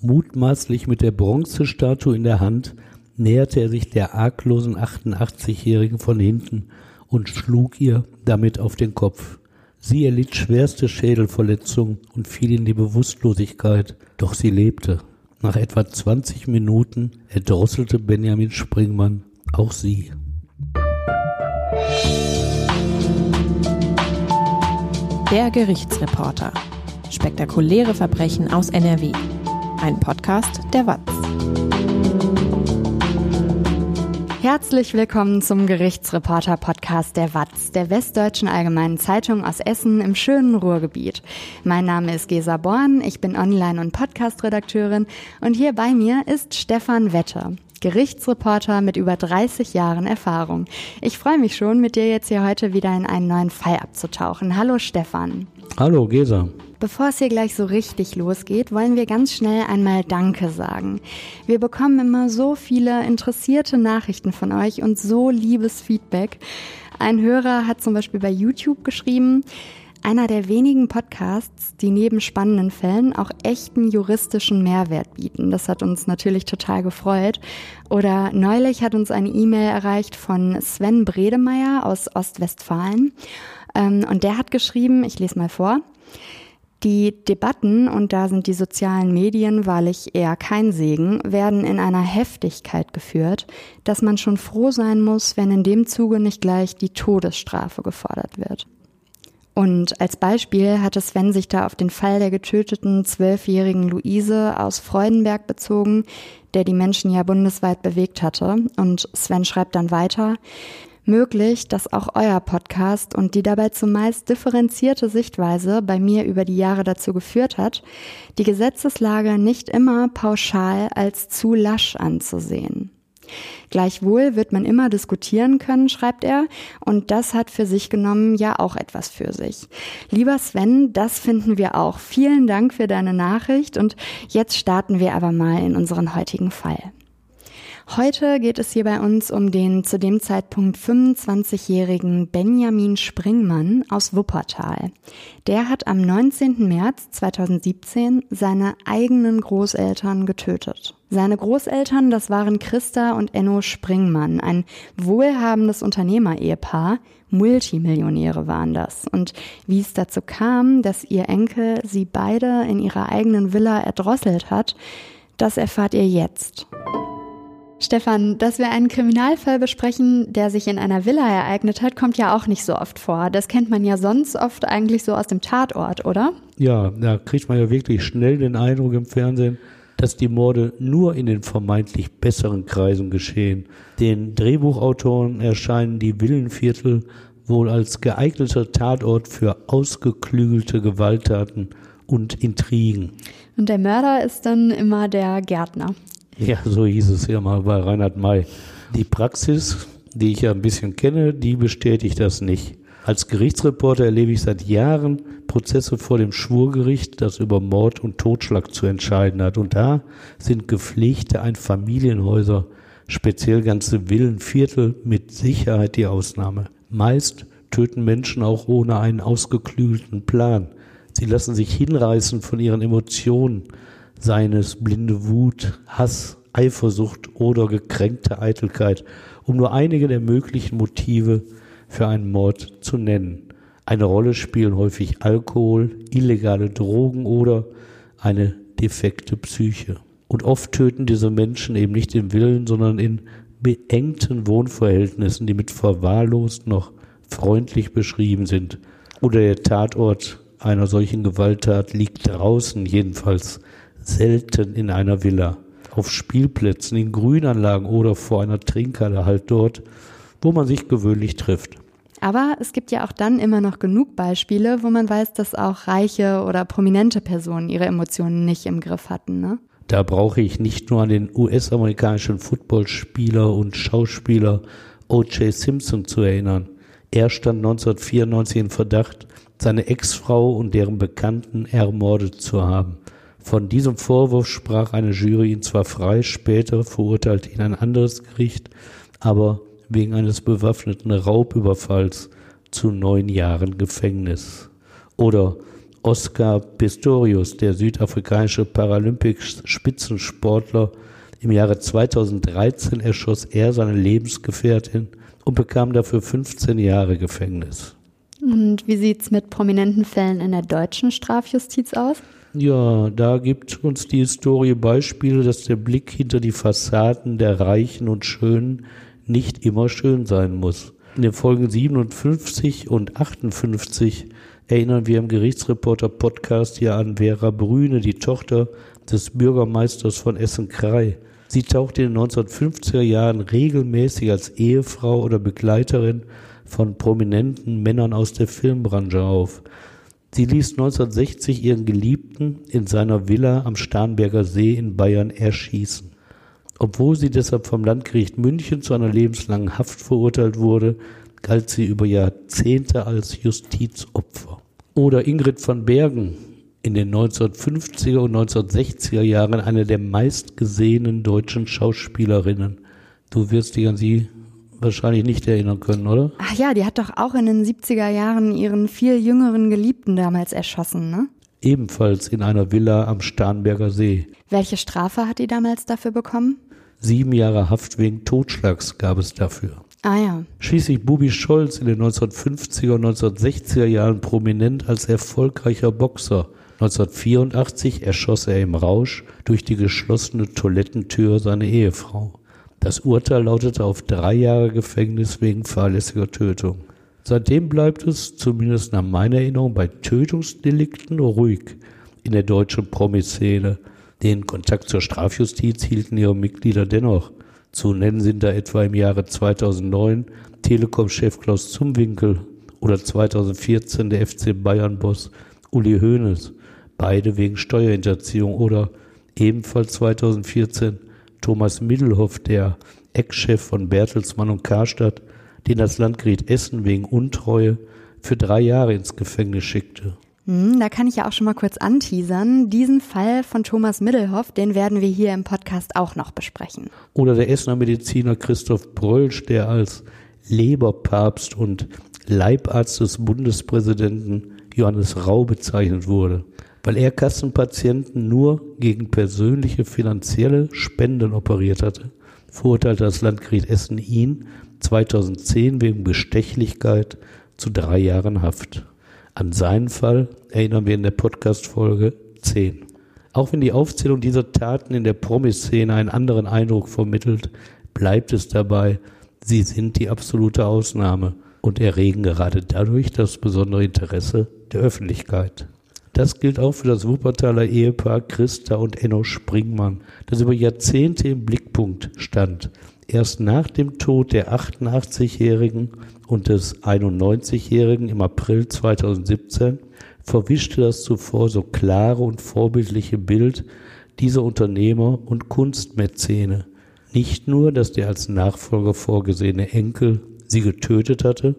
Mutmaßlich mit der Bronzestatue in der Hand näherte er sich der arglosen 88-Jährigen von hinten und schlug ihr damit auf den Kopf. Sie erlitt schwerste Schädelverletzungen und fiel in die Bewusstlosigkeit, doch sie lebte. Nach etwa 20 Minuten erdrosselte Benjamin Springmann auch sie. Der Gerichtsreporter. Spektakuläre Verbrechen aus NRW. Ein Podcast der WAZ. Herzlich willkommen zum Gerichtsreporter-Podcast der WAZ, der Westdeutschen Allgemeinen Zeitung aus Essen im schönen Ruhrgebiet. Mein Name ist Gesa Born, ich bin Online- und Podcast-Redakteurin und hier bei mir ist Stefan Wetter. Gerichtsreporter mit über 30 Jahren Erfahrung. Ich freue mich schon, mit dir jetzt hier heute wieder in einen neuen Fall abzutauchen. Hallo Stefan. Hallo Gesa. Bevor es hier gleich so richtig losgeht, wollen wir ganz schnell einmal Danke sagen. Wir bekommen immer so viele interessierte Nachrichten von euch und so liebes Feedback. Ein Hörer hat zum Beispiel bei YouTube geschrieben, einer der wenigen Podcasts, die neben spannenden Fällen auch echten juristischen Mehrwert bieten. Das hat uns natürlich total gefreut. Oder neulich hat uns eine E-Mail erreicht von Sven Bredemeier aus Ostwestfalen. Ähm, und der hat geschrieben, ich lese mal vor, die Debatten, und da sind die sozialen Medien wahrlich eher kein Segen, werden in einer Heftigkeit geführt, dass man schon froh sein muss, wenn in dem Zuge nicht gleich die Todesstrafe gefordert wird. Und als Beispiel hatte Sven sich da auf den Fall der getöteten zwölfjährigen Luise aus Freudenberg bezogen, der die Menschen ja bundesweit bewegt hatte. Und Sven schreibt dann weiter, möglich, dass auch euer Podcast und die dabei zumeist differenzierte Sichtweise bei mir über die Jahre dazu geführt hat, die Gesetzeslage nicht immer pauschal als zu lasch anzusehen. Gleichwohl wird man immer diskutieren können, schreibt er, und das hat für sich genommen ja auch etwas für sich. Lieber Sven, das finden wir auch. Vielen Dank für deine Nachricht und jetzt starten wir aber mal in unseren heutigen Fall. Heute geht es hier bei uns um den zu dem Zeitpunkt 25-jährigen Benjamin Springmann aus Wuppertal. Der hat am 19. März 2017 seine eigenen Großeltern getötet. Seine Großeltern, das waren Christa und Enno Springmann, ein wohlhabendes Unternehmer-Ehepaar. Multimillionäre waren das. Und wie es dazu kam, dass ihr Enkel sie beide in ihrer eigenen Villa erdrosselt hat, das erfahrt ihr jetzt. Stefan, dass wir einen Kriminalfall besprechen, der sich in einer Villa ereignet hat, kommt ja auch nicht so oft vor. Das kennt man ja sonst oft eigentlich so aus dem Tatort, oder? Ja, da kriegt man ja wirklich schnell den Eindruck im Fernsehen, dass die Morde nur in den vermeintlich besseren Kreisen geschehen. Den Drehbuchautoren erscheinen die Villenviertel wohl als geeigneter Tatort für ausgeklügelte Gewalttaten und Intrigen. Und der Mörder ist dann immer der Gärtner. Ja, so hieß es ja mal bei Reinhard May. Die Praxis, die ich ja ein bisschen kenne, die bestätigt das nicht. Als Gerichtsreporter erlebe ich seit Jahren Prozesse vor dem Schwurgericht, das über Mord und Totschlag zu entscheiden hat. Und da sind gepflegte Einfamilienhäuser, speziell ganze Villenviertel, mit Sicherheit die Ausnahme. Meist töten Menschen auch ohne einen ausgeklügelten Plan. Sie lassen sich hinreißen von ihren Emotionen, seines blinde Wut, Hass, Eifersucht oder gekränkte Eitelkeit, um nur einige der möglichen Motive für einen Mord zu nennen. Eine Rolle spielen häufig Alkohol, illegale Drogen oder eine defekte Psyche. Und oft töten diese Menschen eben nicht im Willen, sondern in beengten Wohnverhältnissen, die mit verwahrlost noch freundlich beschrieben sind. Oder der Tatort einer solchen Gewalttat liegt draußen, jedenfalls selten in einer Villa, auf Spielplätzen, in Grünanlagen oder vor einer Trinkhalle halt dort, wo man sich gewöhnlich trifft. Aber es gibt ja auch dann immer noch genug Beispiele, wo man weiß, dass auch reiche oder prominente Personen ihre Emotionen nicht im Griff hatten. Ne? Da brauche ich nicht nur an den US-amerikanischen Footballspieler und Schauspieler O.J. Simpson zu erinnern. Er stand 1994 in Verdacht, seine Ex-Frau und deren Bekannten ermordet zu haben. Von diesem Vorwurf sprach eine Jury ihn zwar frei, später verurteilte ihn ein anderes Gericht, aber wegen eines bewaffneten Raubüberfalls zu neun Jahren Gefängnis. Oder Oscar Pistorius, der südafrikanische Paralympics-Spitzensportler, im Jahre 2013 erschoss er seine Lebensgefährtin und bekam dafür 15 Jahre Gefängnis. Und wie sieht es mit prominenten Fällen in der deutschen Strafjustiz aus? Ja, da gibt uns die Historie Beispiele, dass der Blick hinter die Fassaden der Reichen und Schönen nicht immer schön sein muss. In den Folgen 57 und 58 erinnern wir im Gerichtsreporter Podcast hier an Vera Brüne, die Tochter des Bürgermeisters von Essen-Krei. Sie tauchte in den 1950er Jahren regelmäßig als Ehefrau oder Begleiterin von prominenten Männern aus der Filmbranche auf. Sie ließ 1960 ihren Geliebten in seiner Villa am Starnberger See in Bayern erschießen. Obwohl sie deshalb vom Landgericht München zu einer lebenslangen Haft verurteilt wurde, galt sie über Jahrzehnte als Justizopfer. Oder Ingrid van Bergen, in den 1950er und 1960er Jahren eine der meistgesehenen deutschen Schauspielerinnen. Du wirst dich an sie wahrscheinlich nicht erinnern können, oder? Ach ja, die hat doch auch in den 70er Jahren ihren viel jüngeren Geliebten damals erschossen, ne? Ebenfalls in einer Villa am Starnberger See. Welche Strafe hat die damals dafür bekommen? Sieben Jahre Haft wegen Totschlags gab es dafür. Ah ja. Schließlich Bubi Scholz in den 1950er und 1960er Jahren prominent als erfolgreicher Boxer. 1984 erschoss er im Rausch durch die geschlossene Toilettentür seine Ehefrau. Das Urteil lautete auf drei Jahre Gefängnis wegen fahrlässiger Tötung. Seitdem bleibt es, zumindest nach meiner Erinnerung, bei Tötungsdelikten ruhig in der deutschen Promiszene. Den Kontakt zur Strafjustiz hielten ihre Mitglieder dennoch. Zu nennen sind da etwa im Jahre 2009 Telekom-Chef Klaus Zumwinkel oder 2014 der FC Bayern-Boss Uli Hoeneß, beide wegen Steuerhinterziehung oder ebenfalls 2014 Thomas Middelhoff, der Ex-Chef von Bertelsmann und Karstadt, den das Landgericht Essen wegen Untreue für drei Jahre ins Gefängnis schickte. Hm, da kann ich ja auch schon mal kurz anteasern. Diesen Fall von Thomas Middelhoff, den werden wir hier im Podcast auch noch besprechen. Oder der Essener Mediziner Christoph Brölsch, der als Leberpapst und Leibarzt des Bundespräsidenten Johannes Rau bezeichnet wurde weil er Kassenpatienten nur gegen persönliche finanzielle Spenden operiert hatte, verurteilte das Landgericht Essen ihn 2010 wegen Bestechlichkeit zu drei Jahren Haft. An seinen Fall erinnern wir in der Podcast-Folge 10. Auch wenn die Aufzählung dieser Taten in der Promiszene einen anderen Eindruck vermittelt, bleibt es dabei, sie sind die absolute Ausnahme und erregen gerade dadurch das besondere Interesse der Öffentlichkeit. Das gilt auch für das Wuppertaler Ehepaar Christa und Enno Springmann, das über Jahrzehnte im Blickpunkt stand. Erst nach dem Tod der 88-Jährigen und des 91-Jährigen im April 2017 verwischte das zuvor so klare und vorbildliche Bild dieser Unternehmer und Kunstmäzene. Nicht nur, dass der als Nachfolger vorgesehene Enkel sie getötet hatte,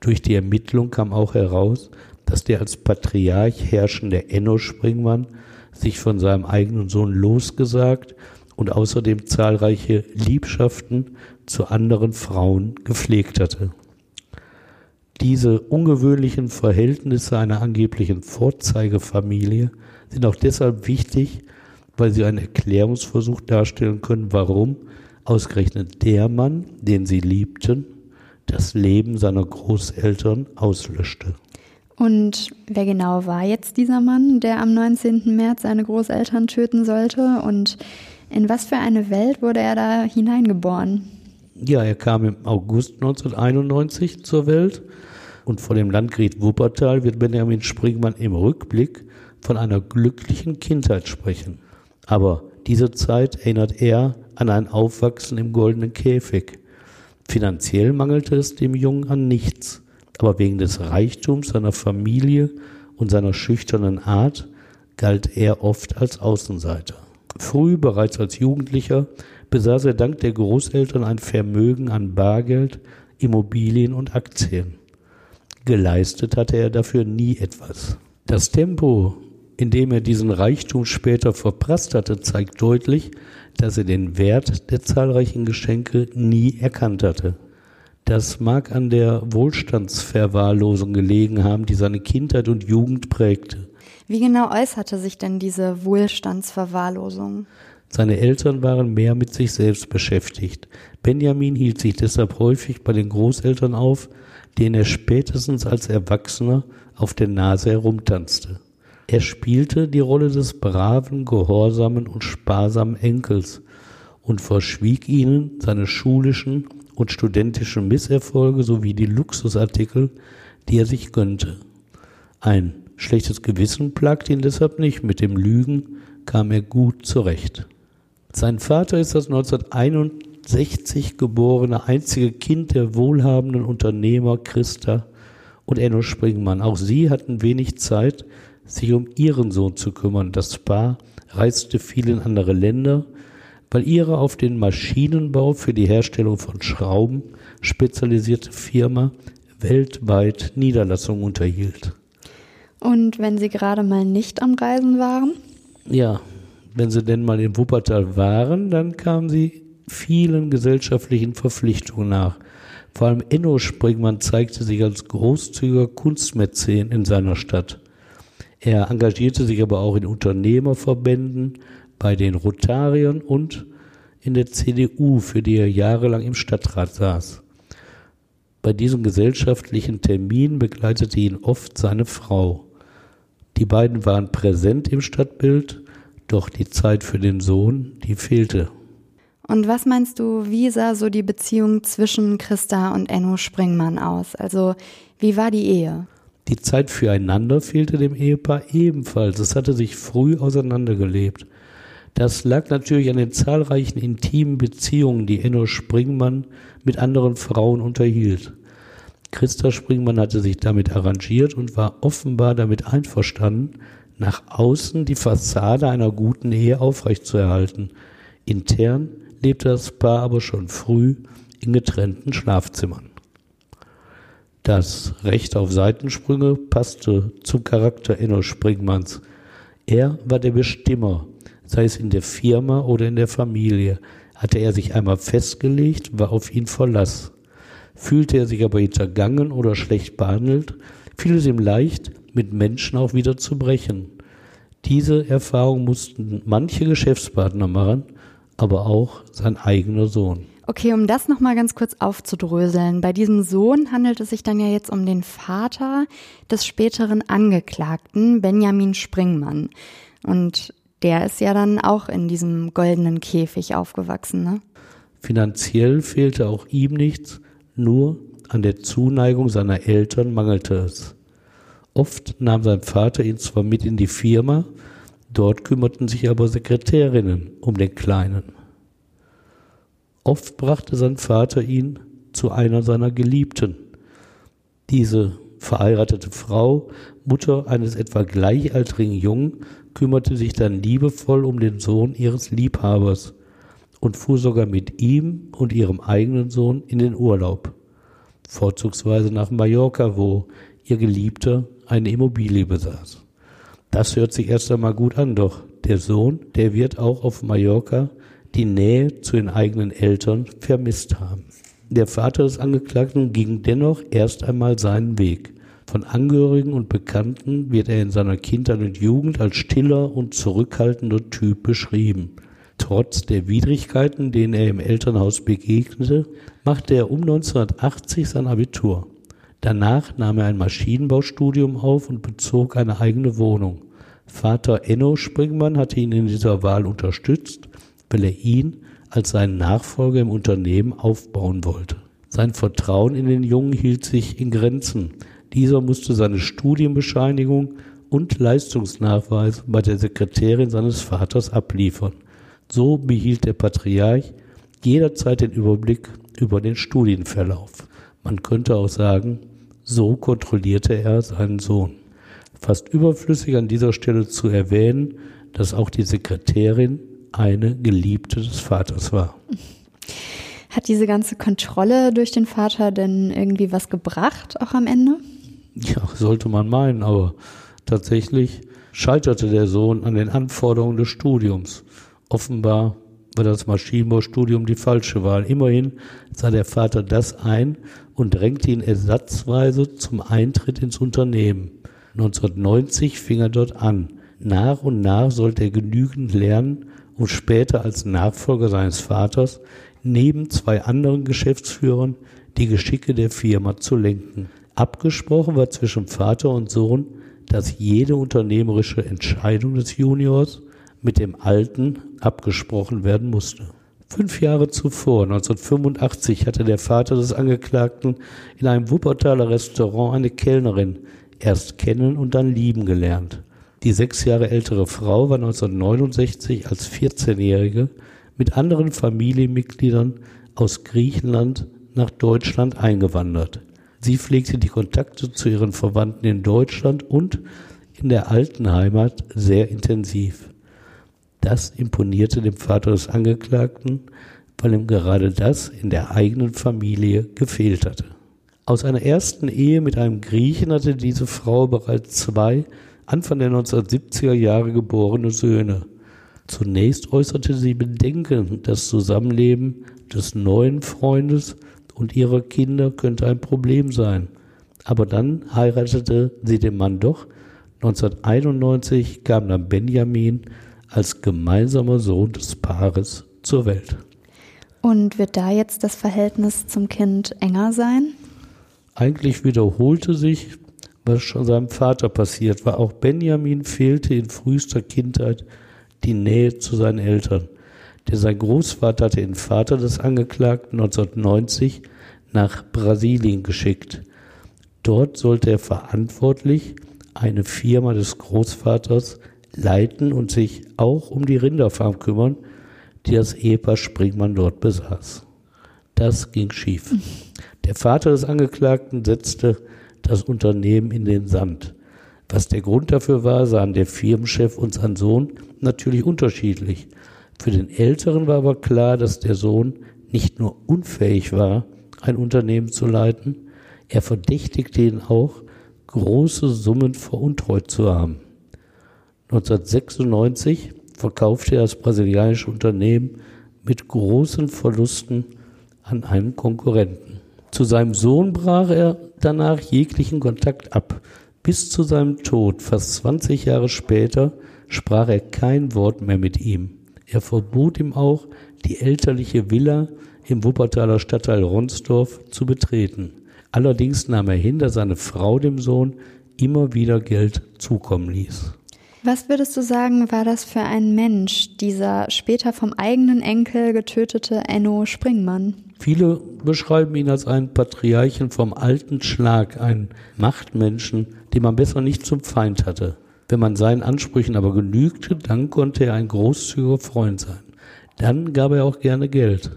durch die Ermittlung kam auch heraus, dass der als Patriarch herrschende Enno Springmann sich von seinem eigenen Sohn losgesagt und außerdem zahlreiche Liebschaften zu anderen Frauen gepflegt hatte. Diese ungewöhnlichen Verhältnisse einer angeblichen Vorzeigefamilie sind auch deshalb wichtig, weil sie einen Erklärungsversuch darstellen können, warum ausgerechnet der Mann, den sie liebten, das Leben seiner Großeltern auslöschte. Und wer genau war jetzt dieser Mann, der am 19. März seine Großeltern töten sollte? Und in was für eine Welt wurde er da hineingeboren? Ja, er kam im August 1991 zur Welt und vor dem Landgericht Wuppertal wird Benjamin Springmann im Rückblick von einer glücklichen Kindheit sprechen. Aber diese Zeit erinnert er an ein Aufwachsen im goldenen Käfig. Finanziell mangelte es dem Jungen an nichts aber wegen des Reichtums seiner Familie und seiner schüchternen Art galt er oft als Außenseiter. Früh, bereits als Jugendlicher, besaß er dank der Großeltern ein Vermögen an Bargeld, Immobilien und Aktien. Geleistet hatte er dafür nie etwas. Das Tempo, in dem er diesen Reichtum später verprasst hatte, zeigt deutlich, dass er den Wert der zahlreichen Geschenke nie erkannt hatte. Das mag an der Wohlstandsverwahrlosung gelegen haben, die seine Kindheit und Jugend prägte. Wie genau äußerte sich denn diese Wohlstandsverwahrlosung? Seine Eltern waren mehr mit sich selbst beschäftigt. Benjamin hielt sich deshalb häufig bei den Großeltern auf, denen er spätestens als Erwachsener auf der Nase herumtanzte. Er spielte die Rolle des braven, gehorsamen und sparsamen Enkels und verschwieg ihnen seine schulischen und studentischen Misserfolge sowie die Luxusartikel, die er sich gönnte. Ein schlechtes Gewissen plagte ihn deshalb nicht, mit dem Lügen kam er gut zurecht. Sein Vater ist das 1961 geborene einzige Kind der wohlhabenden Unternehmer Christa und Enno Springmann. Auch sie hatten wenig Zeit, sich um ihren Sohn zu kümmern. Das Paar reiste viel in andere Länder, weil ihre auf den Maschinenbau für die Herstellung von Schrauben spezialisierte Firma weltweit Niederlassungen unterhielt. Und wenn Sie gerade mal nicht am Reisen waren? Ja, wenn Sie denn mal in Wuppertal waren, dann kamen Sie vielen gesellschaftlichen Verpflichtungen nach. Vor allem Enno Springmann zeigte sich als großzügiger Kunstmäzen in seiner Stadt. Er engagierte sich aber auch in Unternehmerverbänden, bei den Rotariern und in der CDU, für die er jahrelang im Stadtrat saß. Bei diesem gesellschaftlichen Termin begleitete ihn oft seine Frau. Die beiden waren präsent im Stadtbild, doch die Zeit für den Sohn, die fehlte. Und was meinst du, wie sah so die Beziehung zwischen Christa und Enno Springmann aus? Also, wie war die Ehe? Die Zeit füreinander fehlte dem Ehepaar ebenfalls. Es hatte sich früh auseinandergelebt. Das lag natürlich an den zahlreichen intimen Beziehungen, die Enno Springmann mit anderen Frauen unterhielt. Christa Springmann hatte sich damit arrangiert und war offenbar damit einverstanden, nach außen die Fassade einer guten Ehe aufrechtzuerhalten. Intern lebte das Paar aber schon früh in getrennten Schlafzimmern. Das Recht auf Seitensprünge passte zum Charakter Enno Springmanns. Er war der Bestimmer, sei es in der Firma oder in der Familie. Hatte er sich einmal festgelegt, war auf ihn Verlass. Fühlte er sich aber hintergangen oder schlecht behandelt, fiel es ihm leicht, mit Menschen auch wieder zu brechen. Diese Erfahrung mussten manche Geschäftspartner machen, aber auch sein eigener Sohn. Okay, um das nochmal ganz kurz aufzudröseln. Bei diesem Sohn handelt es sich dann ja jetzt um den Vater des späteren Angeklagten, Benjamin Springmann. Und der ist ja dann auch in diesem goldenen Käfig aufgewachsen, ne? Finanziell fehlte auch ihm nichts, nur an der Zuneigung seiner Eltern mangelte es. Oft nahm sein Vater ihn zwar mit in die Firma, dort kümmerten sich aber Sekretärinnen um den Kleinen. Oft brachte sein Vater ihn zu einer seiner Geliebten. Diese verheiratete Frau, Mutter eines etwa gleichaltrigen Jungen, kümmerte sich dann liebevoll um den Sohn ihres Liebhabers und fuhr sogar mit ihm und ihrem eigenen Sohn in den Urlaub, vorzugsweise nach Mallorca, wo ihr Geliebter eine Immobilie besaß. Das hört sich erst einmal gut an, doch der Sohn, der wird auch auf Mallorca die Nähe zu den eigenen Eltern vermisst haben. Der Vater des Angeklagten ging dennoch erst einmal seinen Weg. Von Angehörigen und Bekannten wird er in seiner Kindheit und Jugend als stiller und zurückhaltender Typ beschrieben. Trotz der Widrigkeiten, denen er im Elternhaus begegnete, machte er um 1980 sein Abitur. Danach nahm er ein Maschinenbaustudium auf und bezog eine eigene Wohnung. Vater Enno Springmann hatte ihn in dieser Wahl unterstützt weil er ihn als seinen Nachfolger im Unternehmen aufbauen wollte. Sein Vertrauen in den Jungen hielt sich in Grenzen. Dieser musste seine Studienbescheinigung und Leistungsnachweis bei der Sekretärin seines Vaters abliefern. So behielt der Patriarch jederzeit den Überblick über den Studienverlauf. Man könnte auch sagen, so kontrollierte er seinen Sohn. Fast überflüssig an dieser Stelle zu erwähnen, dass auch die Sekretärin eine Geliebte des Vaters war. Hat diese ganze Kontrolle durch den Vater denn irgendwie was gebracht, auch am Ende? Ja, sollte man meinen, aber tatsächlich scheiterte der Sohn an den Anforderungen des Studiums. Offenbar war das Maschinenbaustudium die falsche Wahl. Immerhin sah der Vater das ein und drängte ihn ersatzweise zum Eintritt ins Unternehmen. 1990 fing er dort an. Nach und nach sollte er genügend lernen, um später als Nachfolger seines Vaters neben zwei anderen Geschäftsführern die Geschicke der Firma zu lenken. Abgesprochen war zwischen Vater und Sohn, dass jede unternehmerische Entscheidung des Juniors mit dem Alten abgesprochen werden musste. Fünf Jahre zuvor, 1985, hatte der Vater des Angeklagten in einem Wuppertaler Restaurant eine Kellnerin erst kennen und dann lieben gelernt. Die sechs Jahre ältere Frau war 1969 als 14-Jährige mit anderen Familienmitgliedern aus Griechenland nach Deutschland eingewandert. Sie pflegte die Kontakte zu ihren Verwandten in Deutschland und in der alten Heimat sehr intensiv. Das imponierte dem Vater des Angeklagten, weil ihm gerade das in der eigenen Familie gefehlt hatte. Aus einer ersten Ehe mit einem Griechen hatte diese Frau bereits zwei Anfang der 1970er Jahre geborene Söhne. Zunächst äußerte sie Bedenken, das Zusammenleben des neuen Freundes und ihrer Kinder könnte ein Problem sein. Aber dann heiratete sie den Mann doch. 1991 kam dann Benjamin als gemeinsamer Sohn des Paares zur Welt. Und wird da jetzt das Verhältnis zum Kind enger sein? Eigentlich wiederholte sich, was schon seinem Vater passiert war. Auch Benjamin fehlte in frühester Kindheit die Nähe zu seinen Eltern. Der sein Großvater hatte den Vater des Angeklagten 1990 nach Brasilien geschickt. Dort sollte er verantwortlich eine Firma des Großvaters leiten und sich auch um die Rinderfarm kümmern, die das Ehepaar Springmann dort besaß. Das ging schief. Der Vater des Angeklagten setzte das Unternehmen in den Sand. Was der Grund dafür war, sahen der Firmenchef und sein Sohn natürlich unterschiedlich. Für den Älteren war aber klar, dass der Sohn nicht nur unfähig war, ein Unternehmen zu leiten, er verdächtigte ihn auch, große Summen veruntreut zu haben. 1996 verkaufte er das brasilianische Unternehmen mit großen Verlusten an einen Konkurrenten. Zu seinem Sohn brach er danach jeglichen Kontakt ab. Bis zu seinem Tod, fast 20 Jahre später, sprach er kein Wort mehr mit ihm. Er verbot ihm auch, die elterliche Villa im Wuppertaler Stadtteil Ronsdorf zu betreten. Allerdings nahm er hin, dass seine Frau dem Sohn immer wieder Geld zukommen ließ. Was würdest du sagen, war das für ein Mensch, dieser später vom eigenen Enkel getötete Enno Springmann? Viele beschreiben ihn als einen Patriarchen vom alten Schlag, einen Machtmenschen, den man besser nicht zum Feind hatte. Wenn man seinen Ansprüchen aber genügte, dann konnte er ein großzügiger Freund sein. Dann gab er auch gerne Geld.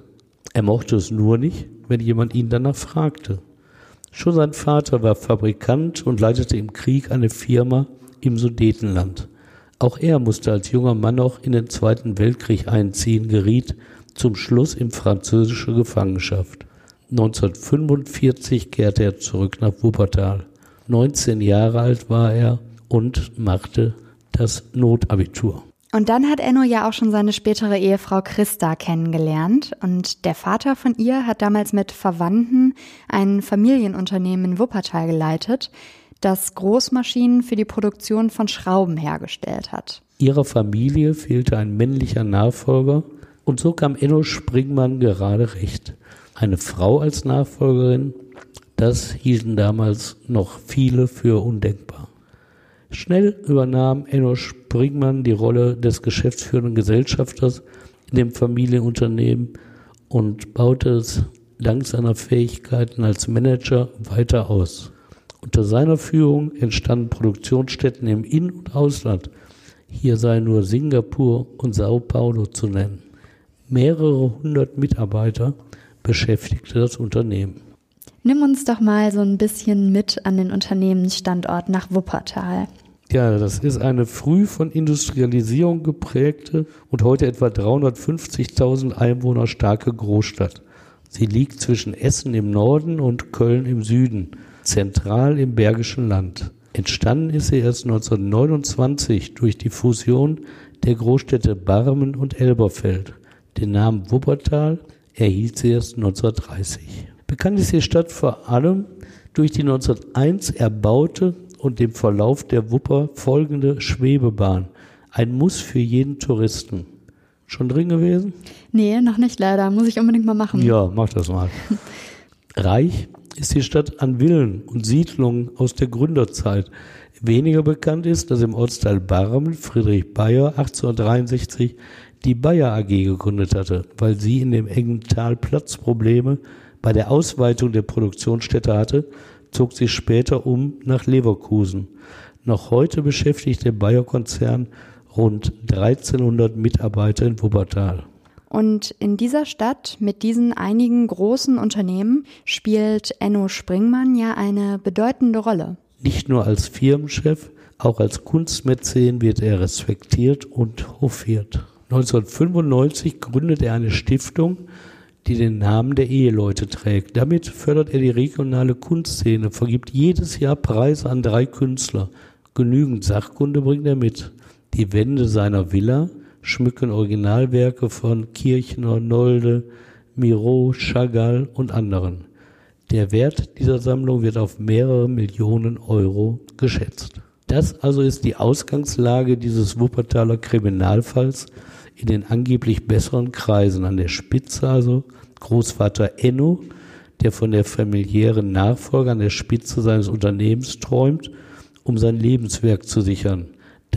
Er mochte es nur nicht, wenn jemand ihn danach fragte. Schon sein Vater war Fabrikant und leitete im Krieg eine Firma im Sudetenland. Auch er musste als junger Mann noch in den Zweiten Weltkrieg einziehen, geriet zum Schluss in französische Gefangenschaft. 1945 kehrte er zurück nach Wuppertal. 19 Jahre alt war er und machte das Notabitur. Und dann hat Enno ja auch schon seine spätere Ehefrau Christa kennengelernt. Und der Vater von ihr hat damals mit Verwandten ein Familienunternehmen in Wuppertal geleitet das Großmaschinen für die Produktion von Schrauben hergestellt hat. Ihrer Familie fehlte ein männlicher Nachfolger und so kam Enno Springmann gerade recht. Eine Frau als Nachfolgerin, das hielten damals noch viele für undenkbar. Schnell übernahm Enno Springmann die Rolle des geschäftsführenden Gesellschafters in dem Familienunternehmen und baute es dank seiner Fähigkeiten als Manager weiter aus. Unter seiner Führung entstanden Produktionsstätten im In- und Ausland. Hier seien nur Singapur und Sao Paulo zu nennen. Mehrere hundert Mitarbeiter beschäftigte das Unternehmen. Nimm uns doch mal so ein bisschen mit an den Unternehmensstandort nach Wuppertal. Ja, das ist eine früh von Industrialisierung geprägte und heute etwa 350.000 Einwohner starke Großstadt. Sie liegt zwischen Essen im Norden und Köln im Süden zentral im Bergischen Land. Entstanden ist sie erst 1929 durch die Fusion der Großstädte Barmen und Elberfeld. Den Namen Wuppertal erhielt sie erst 1930. Bekannt ist die Stadt vor allem durch die 1901 erbaute und dem Verlauf der Wupper folgende Schwebebahn. Ein Muss für jeden Touristen. Schon drin gewesen? Nee, noch nicht leider. Muss ich unbedingt mal machen. Ja, mach das mal. Reich ist die Stadt an Villen und Siedlungen aus der Gründerzeit. Weniger bekannt ist, dass im Ortsteil Barmen Friedrich Bayer 1863 die Bayer AG gegründet hatte, weil sie in dem engen Tal Platzprobleme bei der Ausweitung der Produktionsstätte hatte, zog sie später um nach Leverkusen. Noch heute beschäftigt der Bayer-Konzern rund 1300 Mitarbeiter in Wuppertal. Und in dieser Stadt mit diesen einigen großen Unternehmen spielt Enno Springmann ja eine bedeutende Rolle. Nicht nur als Firmenchef, auch als Kunstmäzen wird er respektiert und hofiert. 1995 gründet er eine Stiftung, die den Namen der Eheleute trägt. Damit fördert er die regionale Kunstszene, vergibt jedes Jahr Preise an drei Künstler. Genügend Sachkunde bringt er mit. Die Wände seiner Villa schmücken Originalwerke von Kirchner, Nolde, Miro, Chagall und anderen. Der Wert dieser Sammlung wird auf mehrere Millionen Euro geschätzt. Das also ist die Ausgangslage dieses Wuppertaler Kriminalfalls in den angeblich besseren Kreisen. An der Spitze also Großvater Enno, der von der familiären Nachfolge an der Spitze seines Unternehmens träumt, um sein Lebenswerk zu sichern.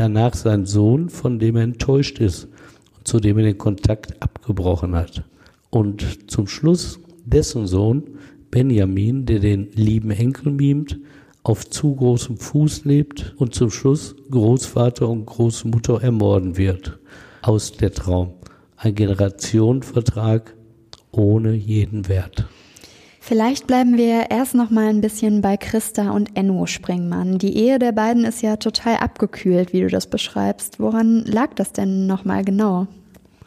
Danach sein Sohn, von dem er enttäuscht ist und zu dem er den Kontakt abgebrochen hat. Und zum Schluss dessen Sohn, Benjamin, der den lieben Enkel mimt, auf zu großem Fuß lebt und zum Schluss Großvater und Großmutter ermorden wird. Aus der Traum. Ein Generationenvertrag ohne jeden Wert. Vielleicht bleiben wir erst noch mal ein bisschen bei Christa und Enno Springmann. Die Ehe der beiden ist ja total abgekühlt, wie du das beschreibst. Woran lag das denn noch mal genau?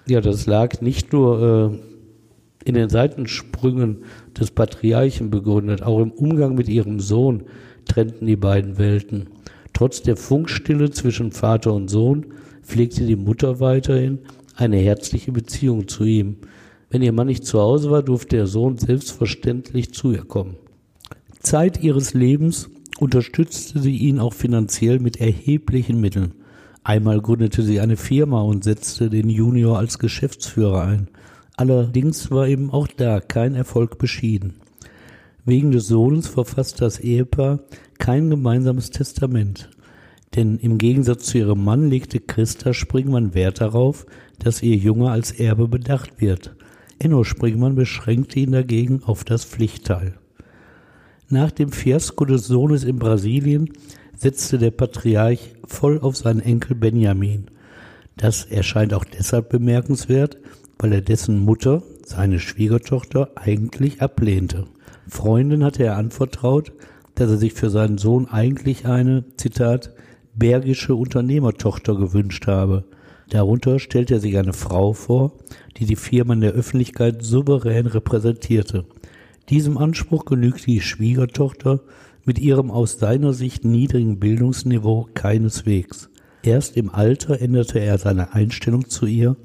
Ja, das lag nicht nur äh, in den Seitensprüngen des Patriarchen begründet, auch im Umgang mit ihrem Sohn trennten die beiden Welten. Trotz der Funkstille zwischen Vater und Sohn pflegte die Mutter weiterhin eine herzliche Beziehung zu ihm. Wenn ihr Mann nicht zu Hause war, durfte der Sohn selbstverständlich zu ihr kommen. Zeit ihres Lebens unterstützte sie ihn auch finanziell mit erheblichen Mitteln. Einmal gründete sie eine Firma und setzte den Junior als Geschäftsführer ein. Allerdings war eben auch da kein Erfolg beschieden. Wegen des Sohnes verfasste das Ehepaar kein gemeinsames Testament. Denn im Gegensatz zu ihrem Mann legte Christa Springmann Wert darauf, dass ihr Junge als Erbe bedacht wird. Enno Springmann beschränkte ihn dagegen auf das Pflichtteil. Nach dem Fiasko des Sohnes in Brasilien setzte der Patriarch voll auf seinen Enkel Benjamin. Das erscheint auch deshalb bemerkenswert, weil er dessen Mutter, seine Schwiegertochter, eigentlich ablehnte. Freunden hatte er anvertraut, dass er sich für seinen Sohn eigentlich eine, Zitat, bergische Unternehmertochter gewünscht habe. Darunter stellt er sich eine Frau vor, die die Firma in der Öffentlichkeit souverän repräsentierte. Diesem Anspruch genügt die Schwiegertochter mit ihrem aus seiner Sicht niedrigen Bildungsniveau keineswegs. Erst im Alter änderte er seine Einstellung zu ihr,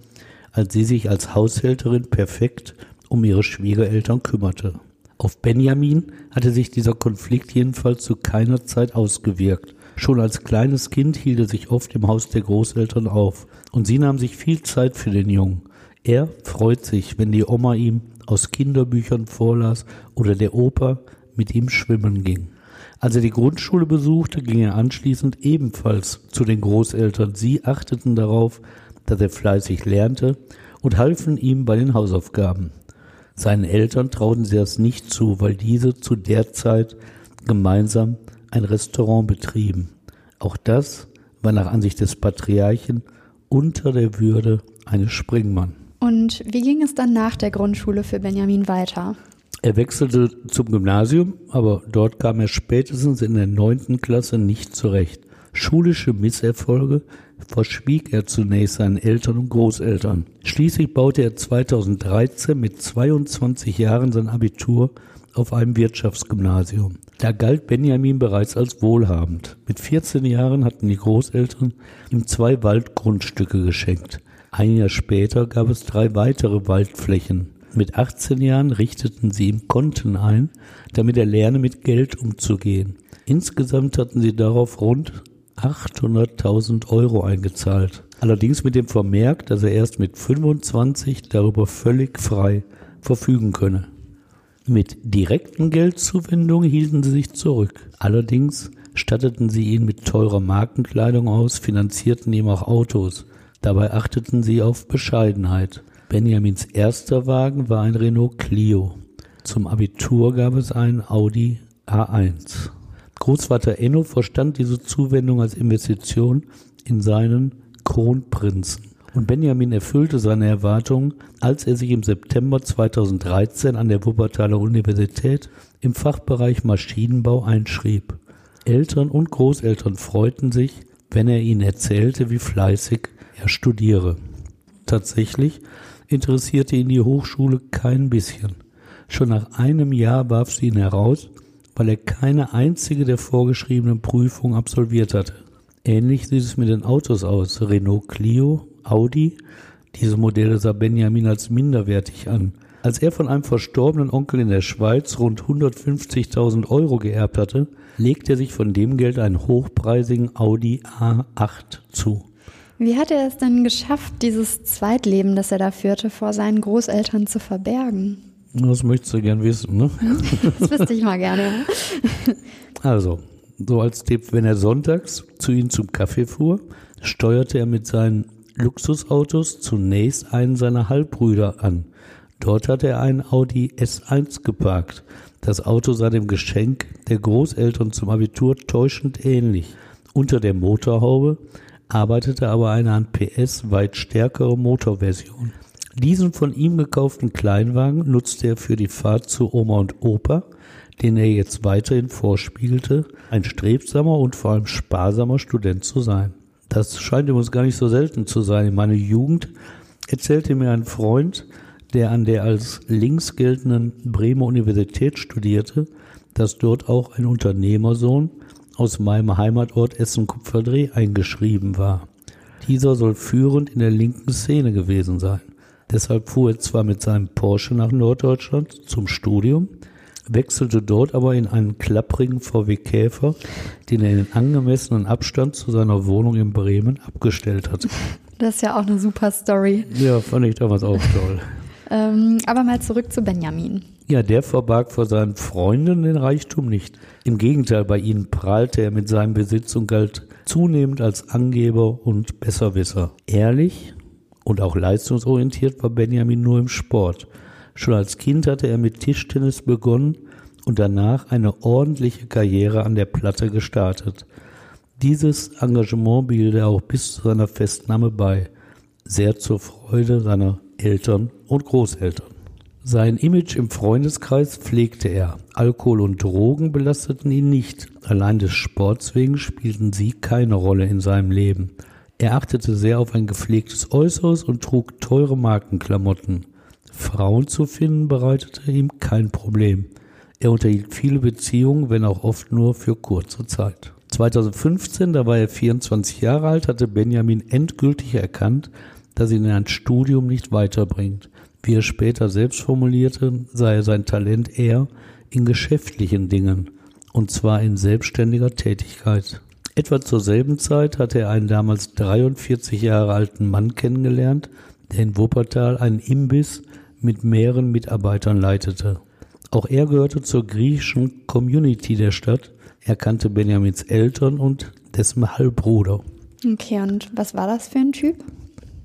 als sie sich als Haushälterin perfekt um ihre Schwiegereltern kümmerte. Auf Benjamin hatte sich dieser Konflikt jedenfalls zu keiner Zeit ausgewirkt. Schon als kleines Kind hielt er sich oft im Haus der Großeltern auf, und sie nahm sich viel Zeit für den Jungen. Er freut sich, wenn die Oma ihm aus Kinderbüchern vorlas oder der Opa mit ihm schwimmen ging. Als er die Grundschule besuchte, ging er anschließend ebenfalls zu den Großeltern. Sie achteten darauf, dass er fleißig lernte und halfen ihm bei den Hausaufgaben. Seinen Eltern trauten sie das nicht zu, weil diese zu der Zeit gemeinsam ein Restaurant betrieben. Auch das war nach Ansicht des Patriarchen unter der Würde eines Springmann. Und wie ging es dann nach der Grundschule für Benjamin weiter? Er wechselte zum Gymnasium, aber dort kam er spätestens in der neunten Klasse nicht zurecht. Schulische Misserfolge verschwieg er zunächst seinen Eltern und Großeltern. Schließlich baute er 2013 mit 22 Jahren sein Abitur auf einem Wirtschaftsgymnasium. Da galt Benjamin bereits als wohlhabend. Mit 14 Jahren hatten die Großeltern ihm zwei Waldgrundstücke geschenkt. Ein Jahr später gab es drei weitere Waldflächen. Mit 18 Jahren richteten sie ihm Konten ein, damit er lerne, mit Geld umzugehen. Insgesamt hatten sie darauf rund 800.000 Euro eingezahlt. Allerdings mit dem Vermerk, dass er erst mit 25 darüber völlig frei verfügen könne. Mit direkten Geldzuwendungen hielten sie sich zurück. Allerdings statteten sie ihn mit teurer Markenkleidung aus, finanzierten ihm auch Autos. Dabei achteten sie auf Bescheidenheit. Benjamins erster Wagen war ein Renault Clio. Zum Abitur gab es einen Audi A1. Großvater Enno verstand diese Zuwendung als Investition in seinen Kronprinzen. Und Benjamin erfüllte seine Erwartungen, als er sich im September 2013 an der Wuppertaler Universität im Fachbereich Maschinenbau einschrieb. Eltern und Großeltern freuten sich, wenn er ihnen erzählte, wie fleißig er studiere. Tatsächlich interessierte ihn die Hochschule kein bisschen. Schon nach einem Jahr warf sie ihn heraus, weil er keine einzige der vorgeschriebenen Prüfungen absolviert hatte. Ähnlich sieht es mit den Autos aus. Renault Clio, Audi. Diese Modelle sah Benjamin als minderwertig an. Als er von einem verstorbenen Onkel in der Schweiz rund 150.000 Euro geerbt hatte, legte er sich von dem Geld einen hochpreisigen Audi A8 zu. Wie hat er es denn geschafft, dieses Zweitleben, das er da führte, vor seinen Großeltern zu verbergen? Das möchtest du gern wissen, ne? Das wüsste ich mal gerne. Also, so als Tipp, wenn er sonntags zu ihnen zum Kaffee fuhr, steuerte er mit seinen Luxusautos zunächst einen seiner Halbbrüder an. Dort hatte er einen Audi S1 geparkt. Das Auto sah dem Geschenk der Großeltern zum Abitur täuschend ähnlich. Unter der Motorhaube arbeitete aber eine an PS weit stärkere Motorversion. Diesen von ihm gekauften Kleinwagen nutzte er für die Fahrt zu Oma und Opa, den er jetzt weiterhin vorspiegelte, ein strebsamer und vor allem sparsamer Student zu sein. Das scheint übrigens gar nicht so selten zu sein. In meiner Jugend erzählte mir ein Freund, der an der als links geltenden Bremer Universität studierte, dass dort auch ein Unternehmersohn aus meinem Heimatort Essen-Kupferdreh eingeschrieben war. Dieser soll führend in der linken Szene gewesen sein. Deshalb fuhr er zwar mit seinem Porsche nach Norddeutschland zum Studium, wechselte dort aber in einen klapprigen VW Käfer, den er in angemessenen Abstand zu seiner Wohnung in Bremen abgestellt hat. Das ist ja auch eine super Story. Ja, fand ich damals auch toll. ähm, aber mal zurück zu Benjamin. Ja, der verbarg vor seinen Freunden den Reichtum nicht. Im Gegenteil, bei ihnen prahlte er mit seinem Besitz und galt zunehmend als Angeber und Besserwisser. Ehrlich und auch leistungsorientiert war Benjamin nur im Sport. Schon als Kind hatte er mit Tischtennis begonnen und danach eine ordentliche Karriere an der Platte gestartet. Dieses Engagement behielt er auch bis zu seiner Festnahme bei, sehr zur Freude seiner Eltern und Großeltern. Sein Image im Freundeskreis pflegte er. Alkohol und Drogen belasteten ihn nicht. Allein des Sports wegen spielten sie keine Rolle in seinem Leben. Er achtete sehr auf ein gepflegtes Äußeres und trug teure Markenklamotten. Frauen zu finden bereitete ihm kein Problem. Er unterhielt viele Beziehungen, wenn auch oft nur für kurze Zeit. 2015, da war er 24 Jahre alt, hatte Benjamin endgültig erkannt, dass ihn ein Studium nicht weiterbringt. Wie er später selbst formulierte, sei sein Talent eher in geschäftlichen Dingen, und zwar in selbstständiger Tätigkeit. Etwa zur selben Zeit hatte er einen damals 43 Jahre alten Mann kennengelernt, der in Wuppertal einen Imbiss mit mehreren Mitarbeitern leitete. Auch er gehörte zur griechischen Community der Stadt. Er kannte Benjamins Eltern und dessen Halbbruder. Okay, und was war das für ein Typ?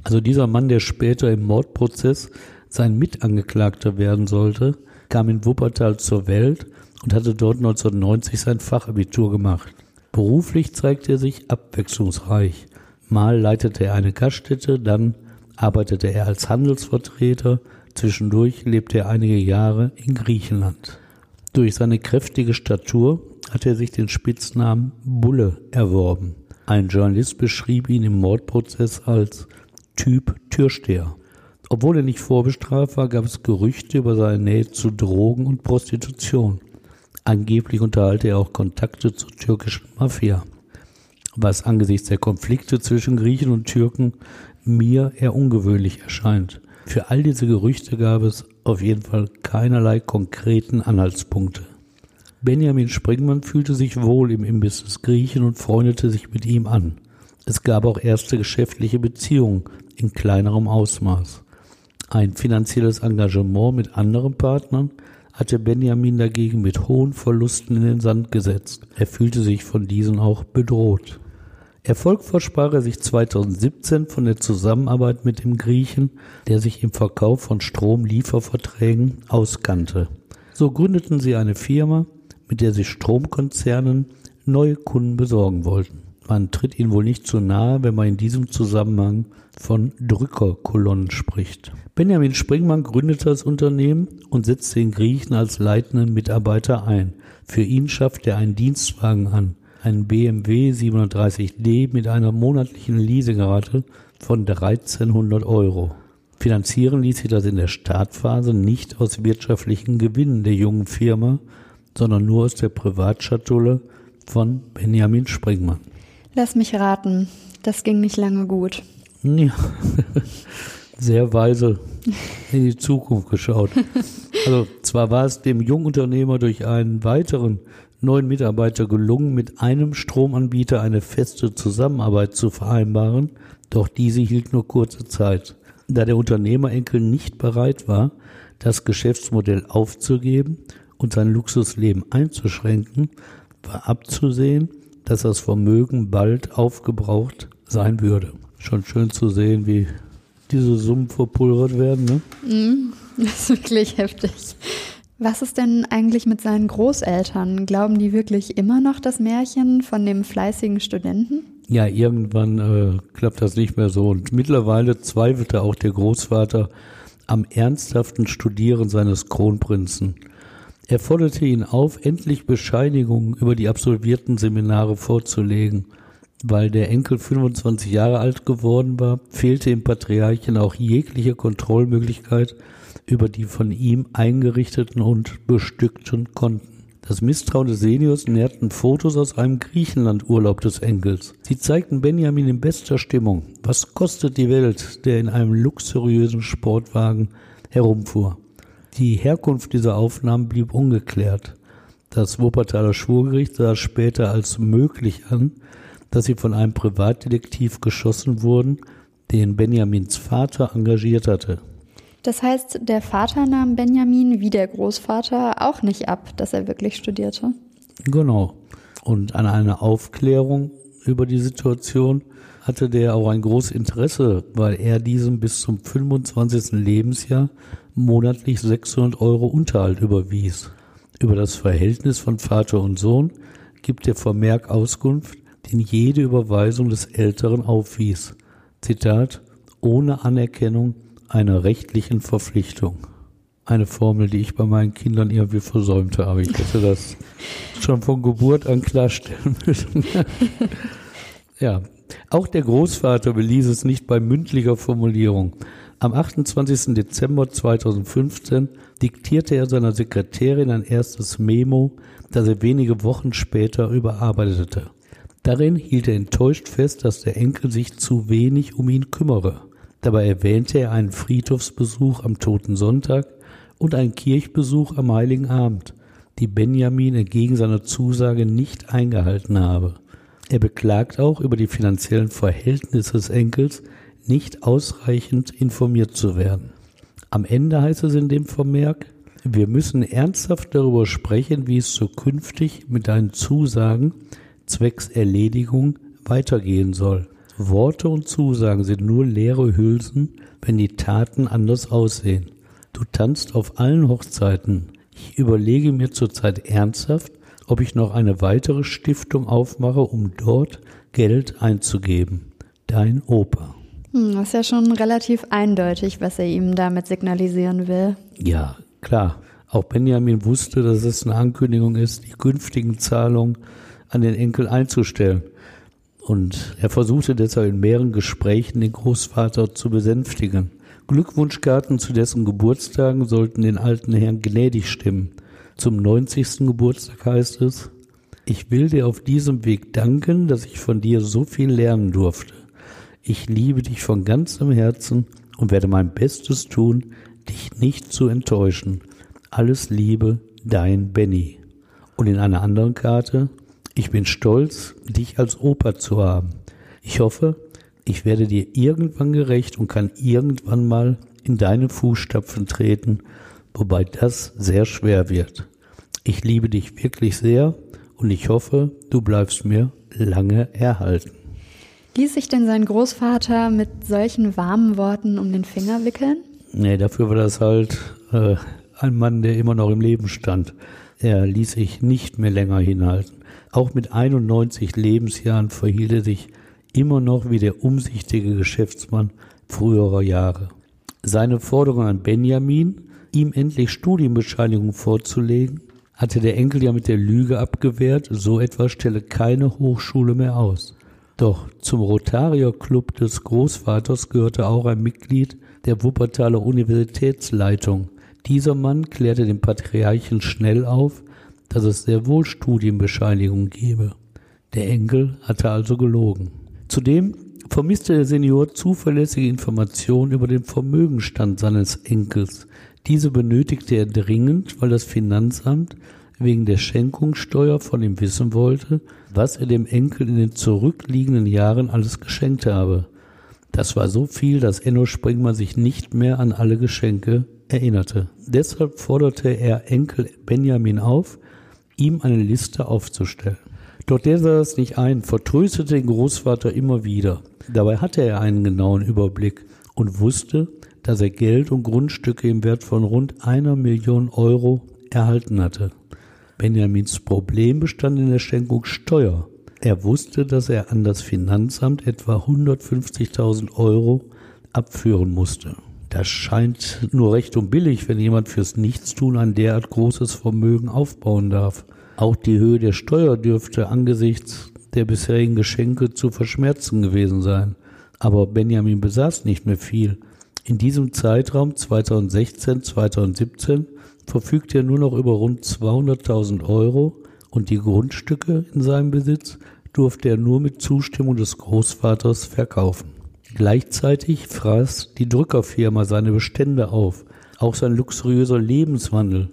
Also dieser Mann, der später im Mordprozess sein Mitangeklagter werden sollte, kam in Wuppertal zur Welt und hatte dort 1990 sein Fachabitur gemacht. Beruflich zeigte er sich abwechslungsreich. Mal leitete er eine Gaststätte, dann arbeitete er als Handelsvertreter, zwischendurch lebte er einige Jahre in Griechenland. Durch seine kräftige Statur hatte er sich den Spitznamen Bulle erworben. Ein Journalist beschrieb ihn im Mordprozess als Typ Türsteher. Obwohl er nicht vorbestraft war, gab es Gerüchte über seine Nähe zu Drogen und Prostitution. Angeblich unterhalte er auch Kontakte zur türkischen Mafia, was angesichts der Konflikte zwischen Griechen und Türken mir eher ungewöhnlich erscheint. Für all diese Gerüchte gab es auf jeden Fall keinerlei konkreten Anhaltspunkte. Benjamin Springmann fühlte sich wohl im Imbiss des Griechen und freundete sich mit ihm an. Es gab auch erste geschäftliche Beziehungen in kleinerem Ausmaß. Ein finanzielles Engagement mit anderen Partnern hatte Benjamin dagegen mit hohen Verlusten in den Sand gesetzt. Er fühlte sich von diesen auch bedroht. Erfolg versprach er sich 2017 von der Zusammenarbeit mit dem Griechen, der sich im Verkauf von Stromlieferverträgen auskannte. So gründeten sie eine Firma, mit der sich Stromkonzernen neue Kunden besorgen wollten. Man tritt ihnen wohl nicht zu nahe, wenn man in diesem Zusammenhang von Drückerkolonnen spricht. Benjamin Springmann gründete das Unternehmen und setzte den Griechen als leitenden Mitarbeiter ein. Für ihn schafft er einen Dienstwagen an, einen BMW 730D mit einer monatlichen Leasingrate von 1300 Euro. Finanzieren ließ sich das in der Startphase nicht aus wirtschaftlichen Gewinnen der jungen Firma, sondern nur aus der Privatschatulle von Benjamin Springmann. Lass mich raten, das ging nicht lange gut. Ja, sehr weise in die Zukunft geschaut. Also zwar war es dem Jungunternehmer durch einen weiteren neuen Mitarbeiter gelungen, mit einem Stromanbieter eine feste Zusammenarbeit zu vereinbaren, doch diese hielt nur kurze Zeit. Da der Unternehmerenkel nicht bereit war, das Geschäftsmodell aufzugeben und sein Luxusleben einzuschränken, war abzusehen, dass das Vermögen bald aufgebraucht sein würde. Schon schön zu sehen, wie diese Summen verpulvert werden. Ne? Mm, das ist wirklich heftig. Was ist denn eigentlich mit seinen Großeltern? Glauben die wirklich immer noch das Märchen von dem fleißigen Studenten? Ja, irgendwann äh, klappt das nicht mehr so. Und mittlerweile zweifelte auch der Großvater am ernsthaften Studieren seines Kronprinzen. Er forderte ihn auf, endlich Bescheinigungen über die absolvierten Seminare vorzulegen. Weil der Enkel 25 Jahre alt geworden war, fehlte im Patriarchen auch jegliche Kontrollmöglichkeit über die von ihm eingerichteten und bestückten Konten. Das Misstrauen des Seniors nährten Fotos aus einem Griechenland-Urlaub des Enkels. Sie zeigten Benjamin in bester Stimmung. Was kostet die Welt, der in einem luxuriösen Sportwagen herumfuhr? Die Herkunft dieser Aufnahmen blieb ungeklärt. Das Wuppertaler Schwurgericht sah später als möglich an, dass sie von einem Privatdetektiv geschossen wurden, den Benjamins Vater engagiert hatte. Das heißt, der Vater nahm Benjamin wie der Großvater auch nicht ab, dass er wirklich studierte. Genau. Und an einer Aufklärung über die Situation hatte der auch ein großes Interesse, weil er diesem bis zum 25. Lebensjahr monatlich 600 Euro Unterhalt überwies. Über das Verhältnis von Vater und Sohn gibt der Vermerk Auskunft, den jede Überweisung des Älteren aufwies. Zitat, ohne Anerkennung einer rechtlichen Verpflichtung. Eine Formel, die ich bei meinen Kindern irgendwie versäumt habe. Ich hätte das schon von Geburt an klarstellen müssen. ja, auch der Großvater beließ es nicht bei mündlicher Formulierung. Am 28. Dezember 2015 diktierte er seiner Sekretärin ein erstes Memo, das er wenige Wochen später überarbeitete. Darin hielt er enttäuscht fest, dass der Enkel sich zu wenig um ihn kümmere. Dabei erwähnte er einen Friedhofsbesuch am Toten Sonntag und einen Kirchbesuch am Heiligen Abend, die Benjamin entgegen seiner Zusage nicht eingehalten habe. Er beklagt auch über die finanziellen Verhältnisse des Enkels, nicht ausreichend informiert zu werden. Am Ende heißt es in dem Vermerk, wir müssen ernsthaft darüber sprechen, wie es zukünftig mit deinen Zusagen zwecks Erledigung weitergehen soll. Worte und Zusagen sind nur leere Hülsen, wenn die Taten anders aussehen. Du tanzt auf allen Hochzeiten. Ich überlege mir zurzeit ernsthaft, ob ich noch eine weitere Stiftung aufmache, um dort Geld einzugeben. Dein Opa. Hm, das ist ja schon relativ eindeutig, was er ihm damit signalisieren will. Ja, klar. Auch Benjamin wusste, dass es eine Ankündigung ist, die künftigen Zahlungen an den Enkel einzustellen. Und er versuchte deshalb in mehreren Gesprächen den Großvater zu besänftigen. Glückwunschkarten zu dessen Geburtstagen sollten den alten Herrn gnädig stimmen. Zum 90. Geburtstag heißt es, ich will dir auf diesem Weg danken, dass ich von dir so viel lernen durfte. Ich liebe dich von ganzem Herzen und werde mein Bestes tun, dich nicht zu enttäuschen. Alles Liebe, dein Benny. Und in einer anderen Karte, ich bin stolz, dich als Opa zu haben. Ich hoffe, ich werde dir irgendwann gerecht und kann irgendwann mal in deine Fußstapfen treten, wobei das sehr schwer wird. Ich liebe dich wirklich sehr und ich hoffe, du bleibst mir lange erhalten. Ließ sich denn sein Großvater mit solchen warmen Worten um den Finger wickeln? Nee, dafür war das halt äh, ein Mann, der immer noch im Leben stand. Er ließ sich nicht mehr länger hinhalten. Auch mit 91 Lebensjahren verhielt er sich immer noch wie der umsichtige Geschäftsmann früherer Jahre. Seine Forderung an Benjamin, ihm endlich Studienbescheinigung vorzulegen, hatte der Enkel ja mit der Lüge abgewehrt, so etwas stelle keine Hochschule mehr aus. Doch zum Rotarier Club des Großvaters gehörte auch ein Mitglied der Wuppertaler Universitätsleitung. Dieser Mann klärte den Patriarchen schnell auf, dass es sehr wohl Studienbescheinigungen gebe. Der Enkel hatte also gelogen. Zudem vermisste der Senior zuverlässige Informationen über den Vermögenstand seines Enkels. Diese benötigte er dringend, weil das Finanzamt wegen der Schenkungssteuer von ihm wissen wollte, was er dem Enkel in den zurückliegenden Jahren alles geschenkt habe. Das war so viel, dass Enno Springmann sich nicht mehr an alle Geschenke erinnerte. Deshalb forderte er Enkel Benjamin auf, ihm eine Liste aufzustellen. Doch der sah es nicht ein, vertröstete den Großvater immer wieder. Dabei hatte er einen genauen Überblick und wusste, dass er Geld und Grundstücke im Wert von rund einer Million Euro erhalten hatte. Benjamins Problem bestand in der Schenkungssteuer. Er wusste, dass er an das Finanzamt etwa 150.000 Euro abführen musste. Das scheint nur recht und billig, wenn jemand fürs Nichtstun ein derart großes Vermögen aufbauen darf. Auch die Höhe der Steuer dürfte angesichts der bisherigen Geschenke zu verschmerzen gewesen sein. Aber Benjamin besaß nicht mehr viel. In diesem Zeitraum 2016-2017 verfügte er nur noch über rund 200.000 Euro und die Grundstücke in seinem Besitz durfte er nur mit Zustimmung des Großvaters verkaufen. Gleichzeitig fraß die Drückerfirma seine Bestände auf, auch sein luxuriöser Lebenswandel.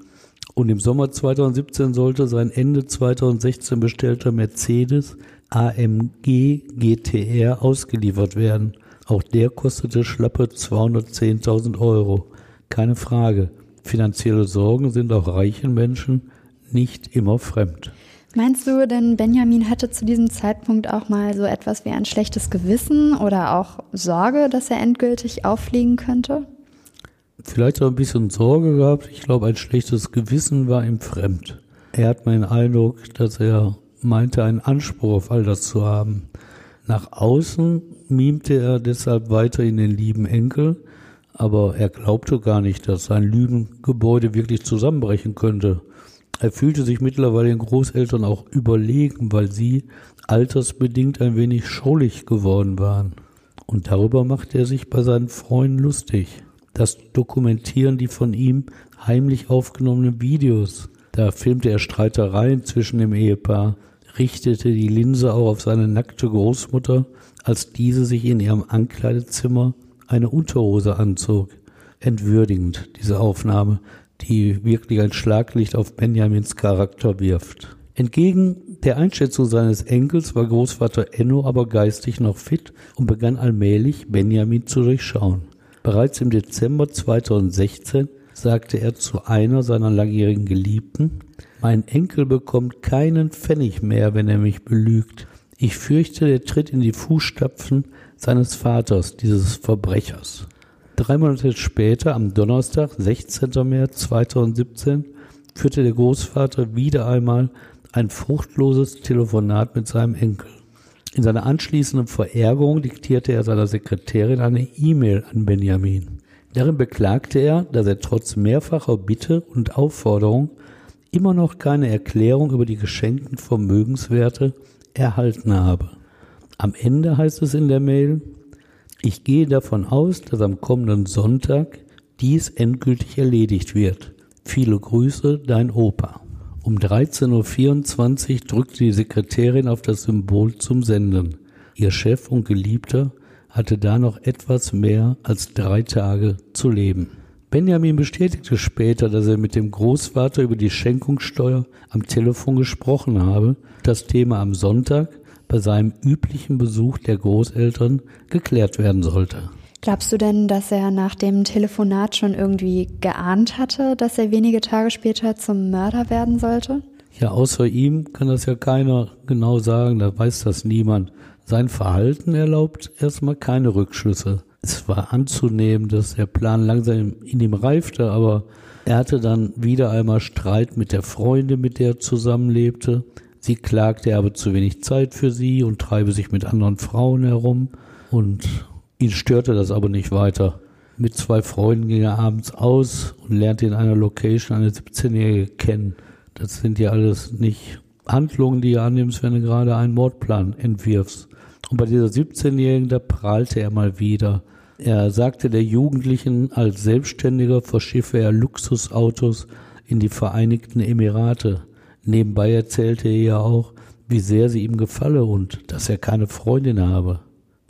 Und im Sommer 2017 sollte sein Ende 2016 bestellter Mercedes AMG GTR ausgeliefert werden. Auch der kostete schlappe 210.000 Euro. Keine Frage. Finanzielle Sorgen sind auch reichen Menschen nicht immer fremd. Meinst du denn, Benjamin hatte zu diesem Zeitpunkt auch mal so etwas wie ein schlechtes Gewissen oder auch Sorge, dass er endgültig auffliegen könnte? Vielleicht auch ein bisschen Sorge gehabt. Ich glaube, ein schlechtes Gewissen war ihm fremd. Er hat meinen Eindruck, dass er meinte, einen Anspruch auf all das zu haben. Nach außen mimte er deshalb weiter in den lieben Enkel, aber er glaubte gar nicht, dass sein Lügengebäude wirklich zusammenbrechen könnte. Er fühlte sich mittlerweile den Großeltern auch überlegen, weil sie altersbedingt ein wenig schaulich geworden waren. Und darüber machte er sich bei seinen Freunden lustig. Das dokumentieren die von ihm heimlich aufgenommenen Videos. Da filmte er Streitereien zwischen dem Ehepaar, richtete die Linse auch auf seine nackte Großmutter, als diese sich in ihrem Ankleidezimmer eine Unterhose anzog. Entwürdigend, diese Aufnahme, die wirklich ein Schlaglicht auf Benjamins Charakter wirft. Entgegen der Einschätzung seines Enkels war Großvater Enno aber geistig noch fit und begann allmählich Benjamin zu durchschauen. Bereits im Dezember 2016 sagte er zu einer seiner langjährigen Geliebten, mein Enkel bekommt keinen Pfennig mehr, wenn er mich belügt. Ich fürchte, der tritt in die Fußstapfen seines Vaters, dieses Verbrechers. Drei Monate später, am Donnerstag, 16. März 2017, führte der Großvater wieder einmal ein fruchtloses Telefonat mit seinem Enkel. In seiner anschließenden Verärgerung diktierte er seiner Sekretärin eine E-Mail an Benjamin. Darin beklagte er, dass er trotz mehrfacher Bitte und Aufforderung immer noch keine Erklärung über die geschenkten Vermögenswerte erhalten habe. Am Ende heißt es in der Mail, ich gehe davon aus, dass am kommenden Sonntag dies endgültig erledigt wird. Viele Grüße, dein Opa. Um 13.24 Uhr drückte die Sekretärin auf das Symbol zum Senden. Ihr Chef und Geliebter hatte da noch etwas mehr als drei Tage zu leben. Benjamin bestätigte später, dass er mit dem Großvater über die Schenkungssteuer am Telefon gesprochen habe, das Thema am Sonntag bei seinem üblichen Besuch der Großeltern geklärt werden sollte. Glaubst du denn, dass er nach dem Telefonat schon irgendwie geahnt hatte, dass er wenige Tage später zum Mörder werden sollte? Ja, außer ihm kann das ja keiner genau sagen, da weiß das niemand. Sein Verhalten erlaubt erstmal keine Rückschlüsse. Es war anzunehmen, dass der Plan langsam in ihm reifte, aber er hatte dann wieder einmal Streit mit der Freundin, mit der er zusammenlebte. Sie klagte, er habe zu wenig Zeit für sie und treibe sich mit anderen Frauen herum. Und ihn störte das aber nicht weiter. Mit zwei Freunden ging er abends aus und lernte in einer Location eine 17-Jährige kennen. Das sind ja alles nicht Handlungen, die du annimmst, wenn du gerade einen Mordplan entwirfst. Und bei dieser 17-Jährigen, da prahlte er mal wieder. Er sagte der Jugendlichen, als Selbstständiger verschiffe er Luxusautos in die Vereinigten Emirate. Nebenbei erzählte er ja auch, wie sehr sie ihm gefalle und dass er keine Freundin habe.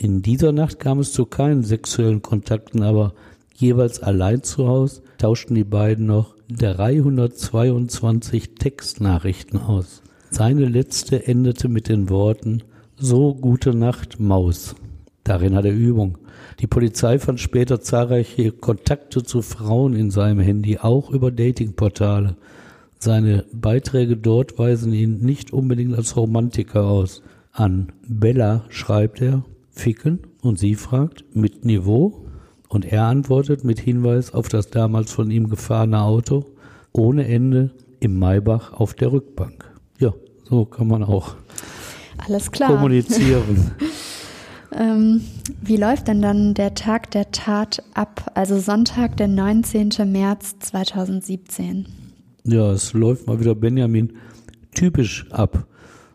In dieser Nacht kam es zu keinen sexuellen Kontakten, aber jeweils allein zu Hause tauschten die beiden noch 322 Textnachrichten aus. Seine letzte endete mit den Worten So gute Nacht, Maus. Darin hat er Übung. Die Polizei fand später zahlreiche Kontakte zu Frauen in seinem Handy, auch über Datingportale. Seine Beiträge dort weisen ihn nicht unbedingt als Romantiker aus. An Bella schreibt er, ficken, und sie fragt, mit Niveau? Und er antwortet mit Hinweis auf das damals von ihm gefahrene Auto, ohne Ende im Maybach auf der Rückbank. Ja, so kann man auch Alles klar. kommunizieren. Ähm, wie läuft denn dann der Tag der Tat ab? Also Sonntag, der 19. März 2017. Ja, es läuft mal wieder Benjamin typisch ab.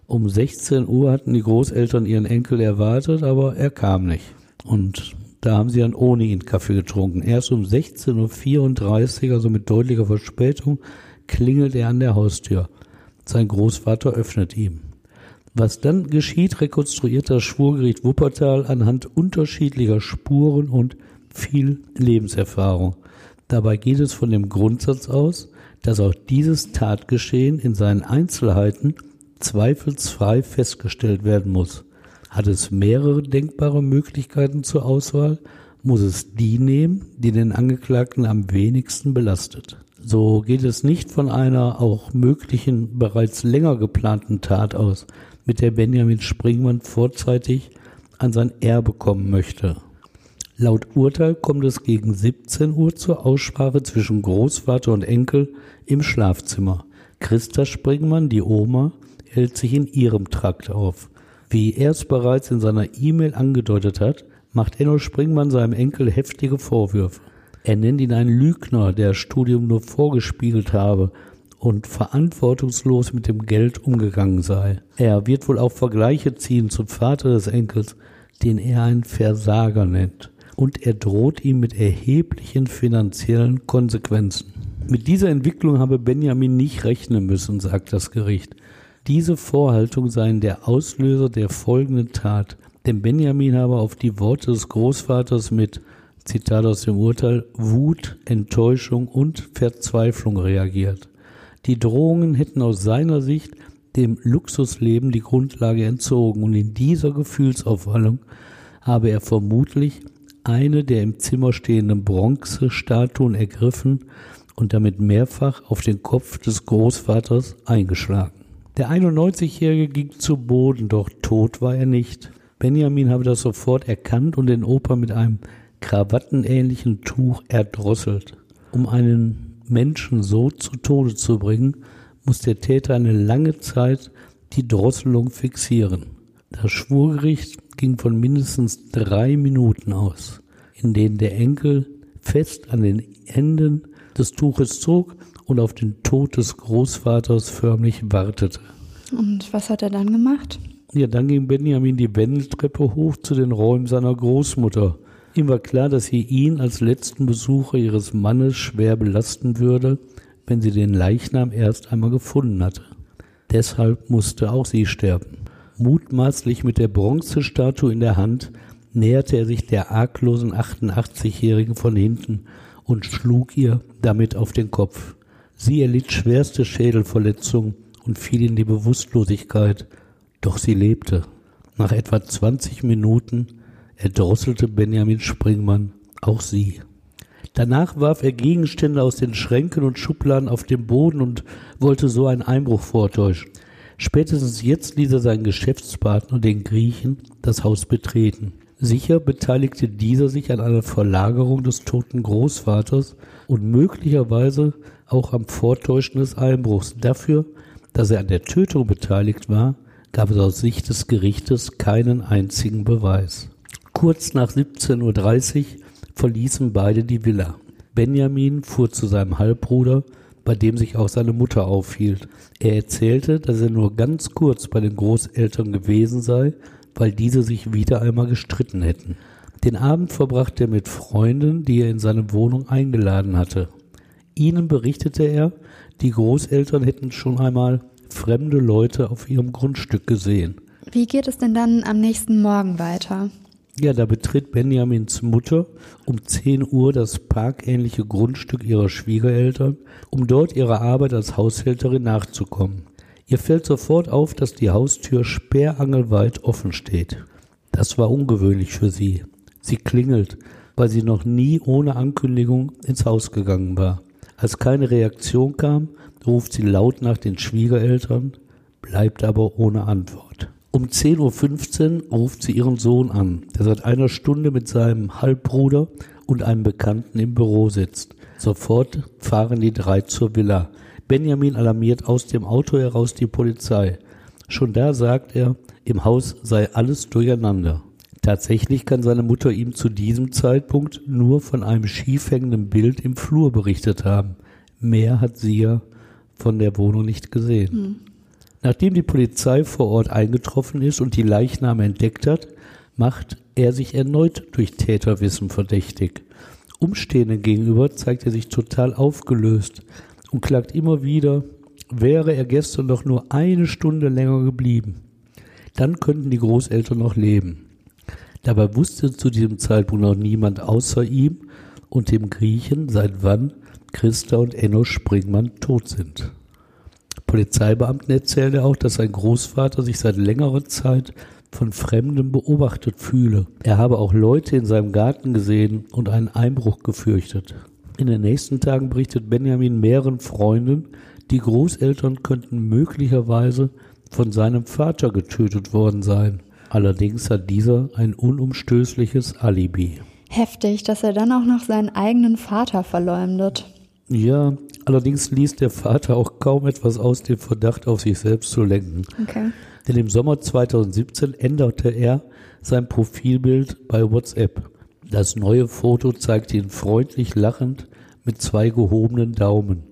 Um 16 Uhr hatten die Großeltern ihren Enkel erwartet, aber er kam nicht. Und da haben sie dann ohne ihn Kaffee getrunken. Erst um 16.34 Uhr, also mit deutlicher Verspätung, klingelt er an der Haustür. Sein Großvater öffnet ihm. Was dann geschieht, rekonstruiert das Schwurgericht Wuppertal anhand unterschiedlicher Spuren und viel Lebenserfahrung. Dabei geht es von dem Grundsatz aus, dass auch dieses Tatgeschehen in seinen Einzelheiten zweifelsfrei festgestellt werden muss. Hat es mehrere denkbare Möglichkeiten zur Auswahl, muss es die nehmen, die den Angeklagten am wenigsten belastet. So geht es nicht von einer auch möglichen bereits länger geplanten Tat aus, mit der Benjamin Springmann vorzeitig an sein Erbe kommen möchte. Laut Urteil kommt es gegen 17 Uhr zur Aussprache zwischen Großvater und Enkel im Schlafzimmer. Christa Springmann, die Oma, hält sich in ihrem Trakt auf. Wie er es bereits in seiner E-Mail angedeutet hat, macht Enno Springmann seinem Enkel heftige Vorwürfe. Er nennt ihn einen Lügner, der das Studium nur vorgespiegelt habe und verantwortungslos mit dem Geld umgegangen sei. Er wird wohl auch Vergleiche ziehen zum Vater des Enkels, den er einen Versager nennt. Und er droht ihm mit erheblichen finanziellen Konsequenzen. Mit dieser Entwicklung habe Benjamin nicht rechnen müssen, sagt das Gericht. Diese Vorhaltung seien der Auslöser der folgenden Tat, denn Benjamin habe auf die Worte des Großvaters mit, Zitat aus dem Urteil, Wut, Enttäuschung und Verzweiflung reagiert. Die Drohungen hätten aus seiner Sicht dem Luxusleben die Grundlage entzogen und in dieser Gefühlsaufwallung habe er vermutlich eine der im Zimmer stehenden Bronzestatuen ergriffen und damit mehrfach auf den Kopf des Großvaters eingeschlagen. Der 91-Jährige ging zu Boden, doch tot war er nicht. Benjamin habe das sofort erkannt und den Opa mit einem krawattenähnlichen Tuch erdrosselt. Um einen Menschen so zu Tode zu bringen, muss der Täter eine lange Zeit die Drosselung fixieren. Das Schwurgericht ging von mindestens drei Minuten aus, in denen der Enkel fest an den Enden des Tuches zog und auf den Tod des Großvaters förmlich wartete. Und was hat er dann gemacht? Ja, dann ging Benjamin die Wendeltreppe hoch zu den Räumen seiner Großmutter. Ihm war klar, dass sie ihn als letzten Besucher ihres Mannes schwer belasten würde, wenn sie den Leichnam erst einmal gefunden hatte. Deshalb musste auch sie sterben. Mutmaßlich mit der Bronzestatue in der Hand näherte er sich der arglosen 88-Jährigen von hinten und schlug ihr damit auf den Kopf. Sie erlitt schwerste Schädelverletzungen und fiel in die Bewusstlosigkeit, doch sie lebte. Nach etwa 20 Minuten erdrosselte Benjamin Springmann auch sie. Danach warf er Gegenstände aus den Schränken und Schubladen auf den Boden und wollte so einen Einbruch vortäuschen. Spätestens jetzt ließ er seinen Geschäftspartner, den Griechen, das Haus betreten. Sicher beteiligte dieser sich an einer Verlagerung des toten Großvaters und möglicherweise auch am Vortäuschen des Einbruchs. Dafür, dass er an der Tötung beteiligt war, gab es aus Sicht des Gerichtes keinen einzigen Beweis. Kurz nach 17.30 Uhr verließen beide die Villa. Benjamin fuhr zu seinem Halbbruder, bei dem sich auch seine Mutter aufhielt. Er erzählte, dass er nur ganz kurz bei den Großeltern gewesen sei, weil diese sich wieder einmal gestritten hätten. Den Abend verbrachte er mit Freunden, die er in seine Wohnung eingeladen hatte. Ihnen berichtete er, die Großeltern hätten schon einmal fremde Leute auf ihrem Grundstück gesehen. Wie geht es denn dann am nächsten Morgen weiter? Ja, da betritt Benjamins Mutter um 10 Uhr das parkähnliche Grundstück ihrer Schwiegereltern, um dort ihrer Arbeit als Haushälterin nachzukommen. Ihr fällt sofort auf, dass die Haustür sperrangelweit offen steht. Das war ungewöhnlich für sie. Sie klingelt, weil sie noch nie ohne Ankündigung ins Haus gegangen war. Als keine Reaktion kam, ruft sie laut nach den Schwiegereltern, bleibt aber ohne Antwort. Um 10.15 Uhr ruft sie ihren Sohn an, der seit einer Stunde mit seinem Halbbruder und einem Bekannten im Büro sitzt. Sofort fahren die drei zur Villa. Benjamin alarmiert aus dem Auto heraus die Polizei. Schon da sagt er, im Haus sei alles durcheinander. Tatsächlich kann seine Mutter ihm zu diesem Zeitpunkt nur von einem schief hängenden Bild im Flur berichtet haben. Mehr hat sie ja von der Wohnung nicht gesehen. Hm. Nachdem die Polizei vor Ort eingetroffen ist und die Leichname entdeckt hat, macht er sich erneut durch Täterwissen verdächtig. Umstehenden gegenüber zeigt er sich total aufgelöst und klagt immer wieder, wäre er gestern doch nur eine Stunde länger geblieben. Dann könnten die Großeltern noch leben. Dabei wusste zu diesem Zeitpunkt noch niemand außer ihm und dem Griechen, seit wann Christa und Enno Springmann tot sind. Polizeibeamten erzählte auch, dass sein Großvater sich seit längerer Zeit von Fremden beobachtet fühle. Er habe auch Leute in seinem Garten gesehen und einen Einbruch gefürchtet. In den nächsten Tagen berichtet Benjamin mehreren Freunden, die Großeltern könnten möglicherweise von seinem Vater getötet worden sein. Allerdings hat dieser ein unumstößliches Alibi. Heftig, dass er dann auch noch seinen eigenen Vater verleumdet. Ja, allerdings ließ der Vater auch kaum etwas aus, den Verdacht auf sich selbst zu lenken. Okay. Denn im Sommer 2017 änderte er sein Profilbild bei WhatsApp. Das neue Foto zeigt ihn freundlich lachend mit zwei gehobenen Daumen.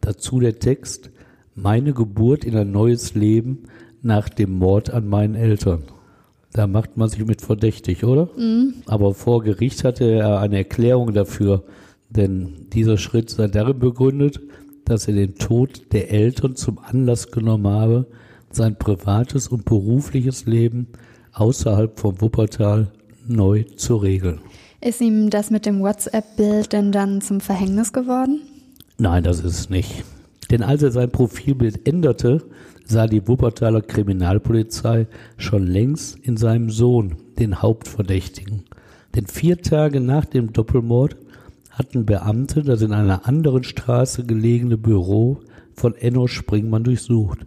Dazu der Text Meine Geburt in ein neues Leben nach dem Mord an meinen Eltern. Da macht man sich mit verdächtig, oder? Mhm. Aber vor Gericht hatte er eine Erklärung dafür, denn dieser Schritt sei darin begründet, dass er den Tod der Eltern zum Anlass genommen habe, sein privates und berufliches Leben außerhalb vom Wuppertal neu zu regeln. Ist ihm das mit dem WhatsApp-Bild denn dann zum Verhängnis geworden? Nein, das ist es nicht. Denn als er sein Profilbild änderte, sah die Wuppertaler Kriminalpolizei schon längst in seinem Sohn den Hauptverdächtigen. Denn vier Tage nach dem Doppelmord hatten Beamte das in einer anderen Straße gelegene Büro von Enno Springmann durchsucht.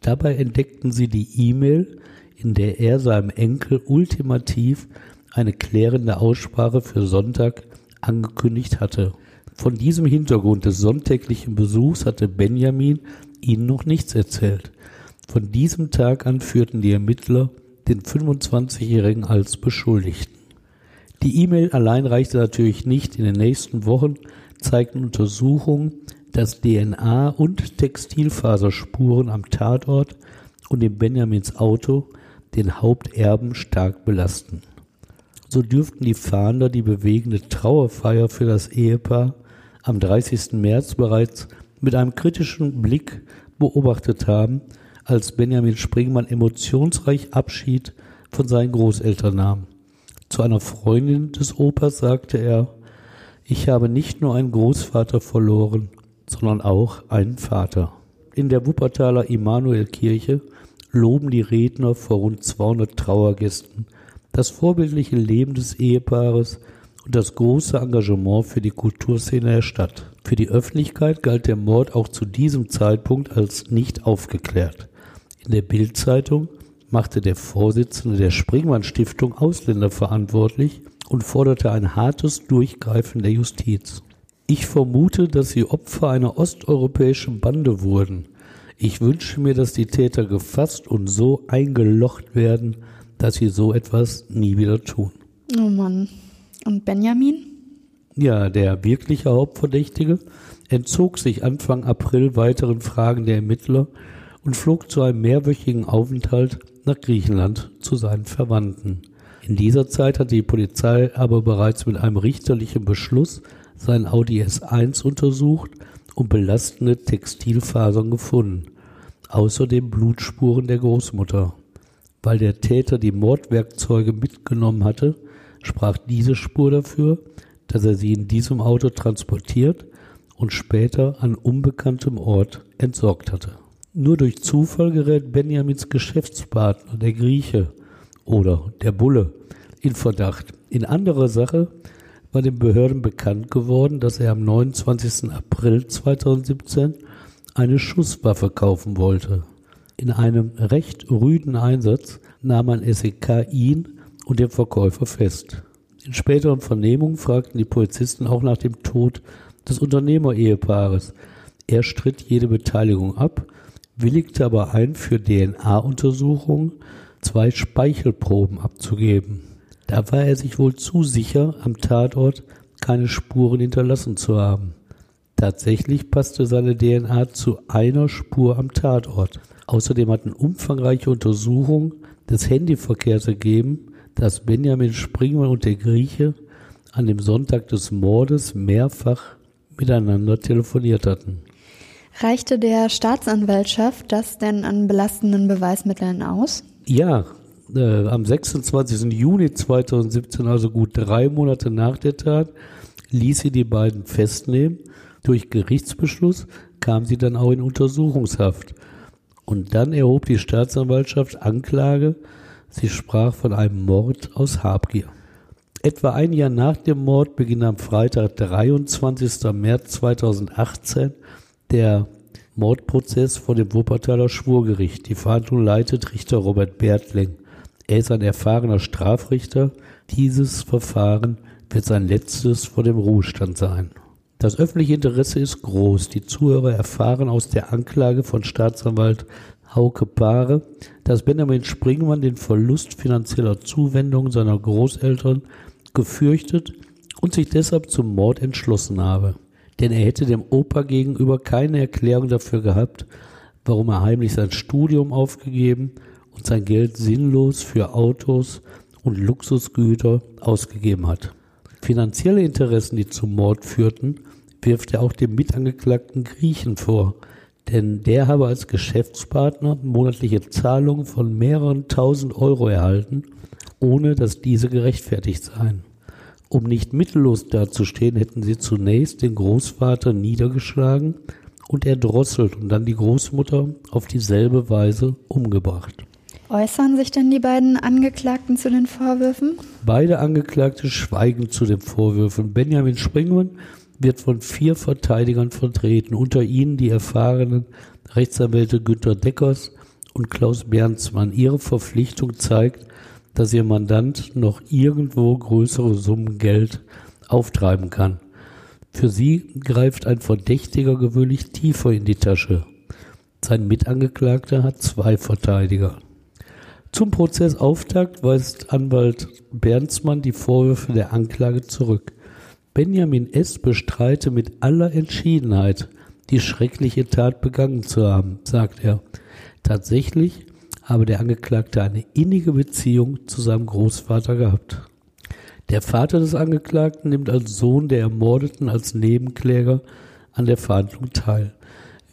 Dabei entdeckten sie die E-Mail, in der er seinem Enkel ultimativ eine klärende Aussprache für Sonntag angekündigt hatte. Von diesem Hintergrund des sonntäglichen Besuchs hatte Benjamin ihnen noch nichts erzählt. Von diesem Tag an führten die Ermittler den 25-Jährigen als Beschuldigten. Die E-Mail allein reichte natürlich nicht. In den nächsten Wochen zeigten Untersuchungen, dass DNA und Textilfaserspuren am Tatort und in Benjamins Auto den Haupterben stark belasten. So dürften die Fahnder die bewegende Trauerfeier für das Ehepaar am 30. März bereits mit einem kritischen Blick beobachtet haben, als Benjamin Springmann emotionsreich Abschied von seinen Großeltern nahm. Zu einer Freundin des Opas sagte er, Ich habe nicht nur einen Großvater verloren, sondern auch einen Vater. In der Wuppertaler Immanuelkirche loben die Redner vor rund 200 Trauergästen das vorbildliche Leben des Ehepaares und das große Engagement für die Kulturszene der Stadt. Für die Öffentlichkeit galt der Mord auch zu diesem Zeitpunkt als nicht aufgeklärt. In der Bildzeitung machte der Vorsitzende der Springmann Stiftung Ausländer verantwortlich und forderte ein hartes Durchgreifen der Justiz. Ich vermute, dass sie Opfer einer osteuropäischen Bande wurden. Ich wünsche mir, dass die Täter gefasst und so eingelocht werden, dass sie so etwas nie wieder tun. Oh Mann. Und Benjamin? Ja, der wirkliche Hauptverdächtige entzog sich Anfang April weiteren Fragen der Ermittler und flog zu einem mehrwöchigen Aufenthalt nach Griechenland zu seinen Verwandten. In dieser Zeit hat die Polizei aber bereits mit einem richterlichen Beschluss sein Audi S1 untersucht und belastende Textilfasern gefunden. Außerdem Blutspuren der Großmutter. Weil der Täter die Mordwerkzeuge mitgenommen hatte, sprach diese Spur dafür, dass er sie in diesem Auto transportiert und später an unbekanntem Ort entsorgt hatte. Nur durch Zufall gerät Benjamins Geschäftspartner, der Grieche oder der Bulle, in Verdacht. In anderer Sache war den Behörden bekannt geworden, dass er am 29. April 2017 eine Schusswaffe kaufen wollte. In einem recht rüden Einsatz nahm ein SEK ihn und den Verkäufer fest. In späteren Vernehmungen fragten die Polizisten auch nach dem Tod des Unternehmerehepaares. Er stritt jede Beteiligung ab, willigte aber ein, für DNA-Untersuchungen zwei Speichelproben abzugeben. Da war er sich wohl zu sicher, am Tatort keine Spuren hinterlassen zu haben. Tatsächlich passte seine DNA zu einer Spur am Tatort. Außerdem hatten umfangreiche Untersuchungen des Handyverkehrs ergeben, dass Benjamin Springmann und der Grieche an dem Sonntag des Mordes mehrfach miteinander telefoniert hatten. Reichte der Staatsanwaltschaft das denn an belastenden Beweismitteln aus? Ja, äh, am 26. Juni 2017, also gut drei Monate nach der Tat, ließ sie die beiden festnehmen. Durch Gerichtsbeschluss kam sie dann auch in Untersuchungshaft. Und dann erhob die Staatsanwaltschaft Anklage Sie sprach von einem Mord aus Habgier. Etwa ein Jahr nach dem Mord beginnt am Freitag, 23. März 2018, der Mordprozess vor dem Wuppertaler Schwurgericht. Die Verhandlung leitet Richter Robert Bertling. Er ist ein erfahrener Strafrichter. Dieses Verfahren wird sein letztes vor dem Ruhestand sein. Das öffentliche Interesse ist groß. Die Zuhörer erfahren aus der Anklage von Staatsanwalt Hauke Paare, dass Benjamin Springmann den Verlust finanzieller Zuwendungen seiner Großeltern gefürchtet und sich deshalb zum Mord entschlossen habe. Denn er hätte dem Opa gegenüber keine Erklärung dafür gehabt, warum er heimlich sein Studium aufgegeben und sein Geld sinnlos für Autos und Luxusgüter ausgegeben hat. Finanzielle Interessen, die zum Mord führten, wirft er auch dem Mitangeklagten Griechen vor, denn der habe als Geschäftspartner monatliche Zahlungen von mehreren tausend Euro erhalten, ohne dass diese gerechtfertigt seien. Um nicht mittellos dazustehen, hätten sie zunächst den Großvater niedergeschlagen und erdrosselt und dann die Großmutter auf dieselbe Weise umgebracht. Äußern sich denn die beiden Angeklagten zu den Vorwürfen? Beide Angeklagte schweigen zu den Vorwürfen. Benjamin Springmann wird von vier Verteidigern vertreten, unter ihnen die erfahrenen Rechtsanwälte Günter Deckers und Klaus Bernsmann. Ihre Verpflichtung zeigt, dass ihr Mandant noch irgendwo größere Summen Geld auftreiben kann. Für sie greift ein Verdächtiger gewöhnlich tiefer in die Tasche. Sein Mitangeklagter hat zwei Verteidiger. Zum Prozessauftakt weist Anwalt Bernsmann die Vorwürfe der Anklage zurück. Benjamin S. bestreite mit aller Entschiedenheit, die schreckliche Tat begangen zu haben, sagt er. Tatsächlich habe der Angeklagte eine innige Beziehung zu seinem Großvater gehabt. Der Vater des Angeklagten nimmt als Sohn der Ermordeten als Nebenkläger an der Verhandlung teil.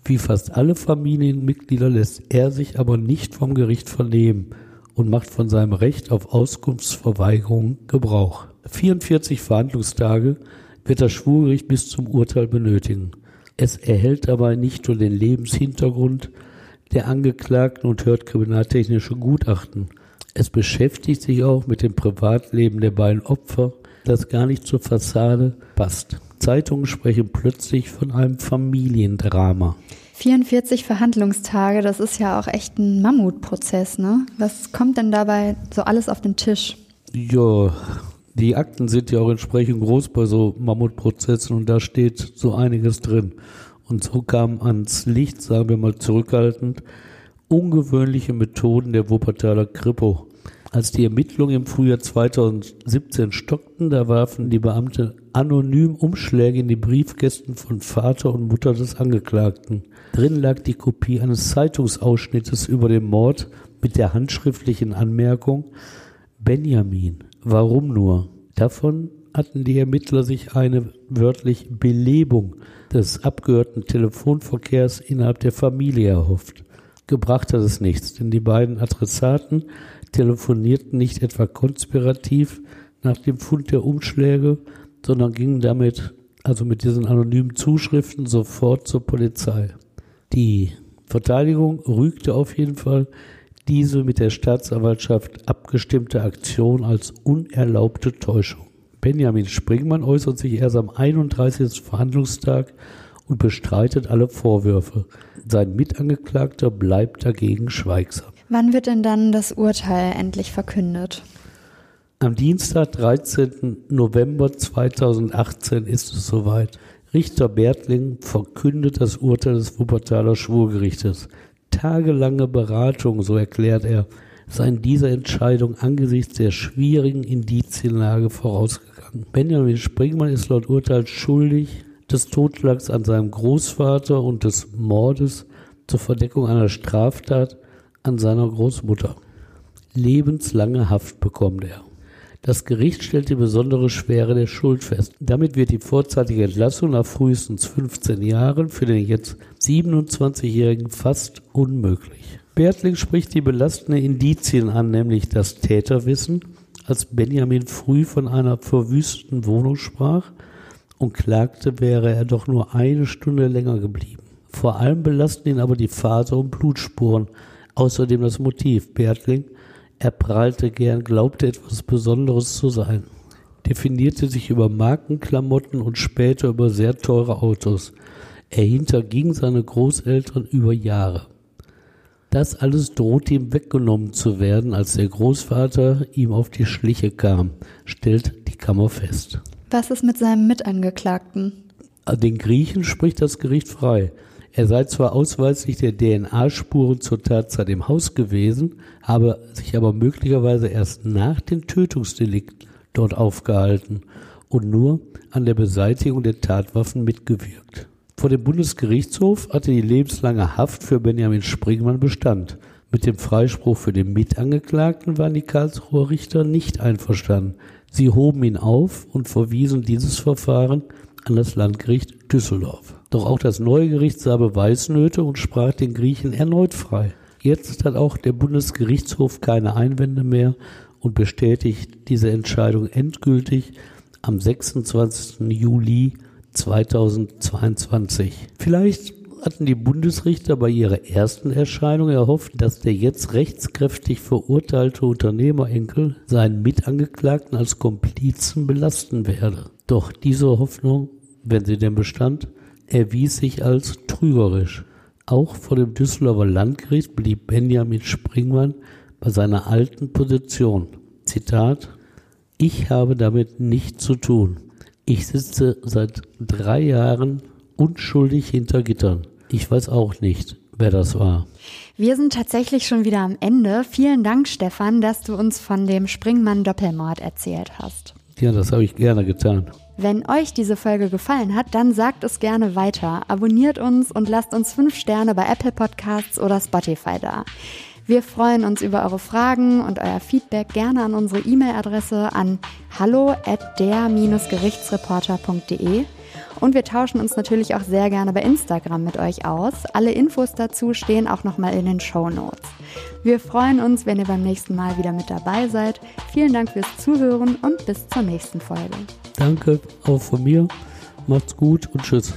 Wie fast alle Familienmitglieder lässt er sich aber nicht vom Gericht vernehmen und macht von seinem Recht auf Auskunftsverweigerung Gebrauch. 44 Verhandlungstage wird das Schwurgericht bis zum Urteil benötigen. Es erhält aber nicht nur den Lebenshintergrund der Angeklagten und hört kriminaltechnische Gutachten. Es beschäftigt sich auch mit dem Privatleben der beiden Opfer, das gar nicht zur Fassade passt. Zeitungen sprechen plötzlich von einem Familiendrama. 44 Verhandlungstage, das ist ja auch echt ein Mammutprozess, ne? Was kommt denn dabei so alles auf den Tisch? Ja, die Akten sind ja auch entsprechend groß bei so Mammutprozessen und da steht so einiges drin. Und so kam ans Licht, sagen wir mal zurückhaltend, ungewöhnliche Methoden der Wuppertaler Kripo. Als die Ermittlungen im Frühjahr 2017 stockten, da warfen die Beamte anonym Umschläge in die Briefkästen von Vater und Mutter des Angeklagten. Drin lag die Kopie eines Zeitungsausschnittes über den Mord mit der handschriftlichen Anmerkung Benjamin, warum nur? Davon hatten die Ermittler sich eine wörtlich Belebung des abgehörten Telefonverkehrs innerhalb der Familie erhofft. Gebracht hat es nichts, denn die beiden Adressaten telefonierten nicht etwa konspirativ nach dem Fund der Umschläge, sondern gingen damit, also mit diesen anonymen Zuschriften, sofort zur Polizei. Die Verteidigung rügte auf jeden Fall diese mit der Staatsanwaltschaft abgestimmte Aktion als unerlaubte Täuschung. Benjamin Springmann äußert sich erst am 31. Verhandlungstag und bestreitet alle Vorwürfe. Sein Mitangeklagter bleibt dagegen schweigsam. Wann wird denn dann das Urteil endlich verkündet? Am Dienstag, 13. November 2018 ist es soweit. Richter Bertling verkündet das Urteil des Wuppertaler Schwurgerichtes. Tagelange Beratung, so erklärt er, seien dieser Entscheidung angesichts der schwierigen Indizienlage vorausgegangen. Benjamin Springmann ist laut Urteil schuldig des Totschlags an seinem Großvater und des Mordes zur Verdeckung einer Straftat an seiner Großmutter. Lebenslange Haft bekommt er. Das Gericht stellt die besondere Schwere der Schuld fest. Damit wird die vorzeitige Entlassung nach frühestens 15 Jahren für den jetzt 27-Jährigen fast unmöglich. Bertling spricht die belastenden Indizien an, nämlich das Täterwissen, als Benjamin früh von einer verwüsteten Wohnung sprach und klagte, wäre er doch nur eine Stunde länger geblieben. Vor allem belasten ihn aber die Faser- und Blutspuren, außerdem das Motiv. Bertling, er prahlte gern, glaubte etwas Besonderes zu sein, definierte sich über Markenklamotten und später über sehr teure Autos. Er hinterging seine Großeltern über Jahre. Das alles drohte ihm weggenommen zu werden, als der Großvater ihm auf die Schliche kam, stellt die Kammer fest. Was ist mit seinem Mitangeklagten? Den Griechen spricht das Gericht frei. Er sei zwar ausweislich der DNA-Spuren zur Tatzeit im Haus gewesen, habe sich aber möglicherweise erst nach dem Tötungsdelikt dort aufgehalten und nur an der Beseitigung der Tatwaffen mitgewirkt. Vor dem Bundesgerichtshof hatte die lebenslange Haft für Benjamin Springmann Bestand. Mit dem Freispruch für den Mitangeklagten waren die Karlsruher Richter nicht einverstanden. Sie hoben ihn auf und verwiesen dieses Verfahren an das Landgericht Düsseldorf. Doch auch das neue Gericht sah Beweisnöte und sprach den Griechen erneut frei. Jetzt hat auch der Bundesgerichtshof keine Einwände mehr und bestätigt diese Entscheidung endgültig am 26. Juli 2022. Vielleicht hatten die Bundesrichter bei ihrer ersten Erscheinung erhofft, dass der jetzt rechtskräftig verurteilte Unternehmerenkel seinen Mitangeklagten als Komplizen belasten werde. Doch diese Hoffnung, wenn sie denn bestand, erwies sich als trügerisch. Auch vor dem Düsseldorfer Landgericht blieb Benjamin Springmann bei seiner alten Position. Zitat Ich habe damit nichts zu tun. Ich sitze seit drei Jahren unschuldig hinter Gittern. Ich weiß auch nicht, wer das war. Wir sind tatsächlich schon wieder am Ende. Vielen Dank, Stefan, dass du uns von dem Springmann-Doppelmord erzählt hast. Ja, das habe ich gerne getan. Wenn euch diese Folge gefallen hat, dann sagt es gerne weiter. Abonniert uns und lasst uns fünf Sterne bei Apple Podcasts oder Spotify da. Wir freuen uns über eure Fragen und euer Feedback gerne an unsere E-Mail-Adresse an hallo at der-gerichtsreporter.de und wir tauschen uns natürlich auch sehr gerne bei Instagram mit euch aus. Alle Infos dazu stehen auch nochmal in den Show Notes. Wir freuen uns, wenn ihr beim nächsten Mal wieder mit dabei seid. Vielen Dank fürs Zuhören und bis zur nächsten Folge. Danke auch von mir. Macht's gut und tschüss.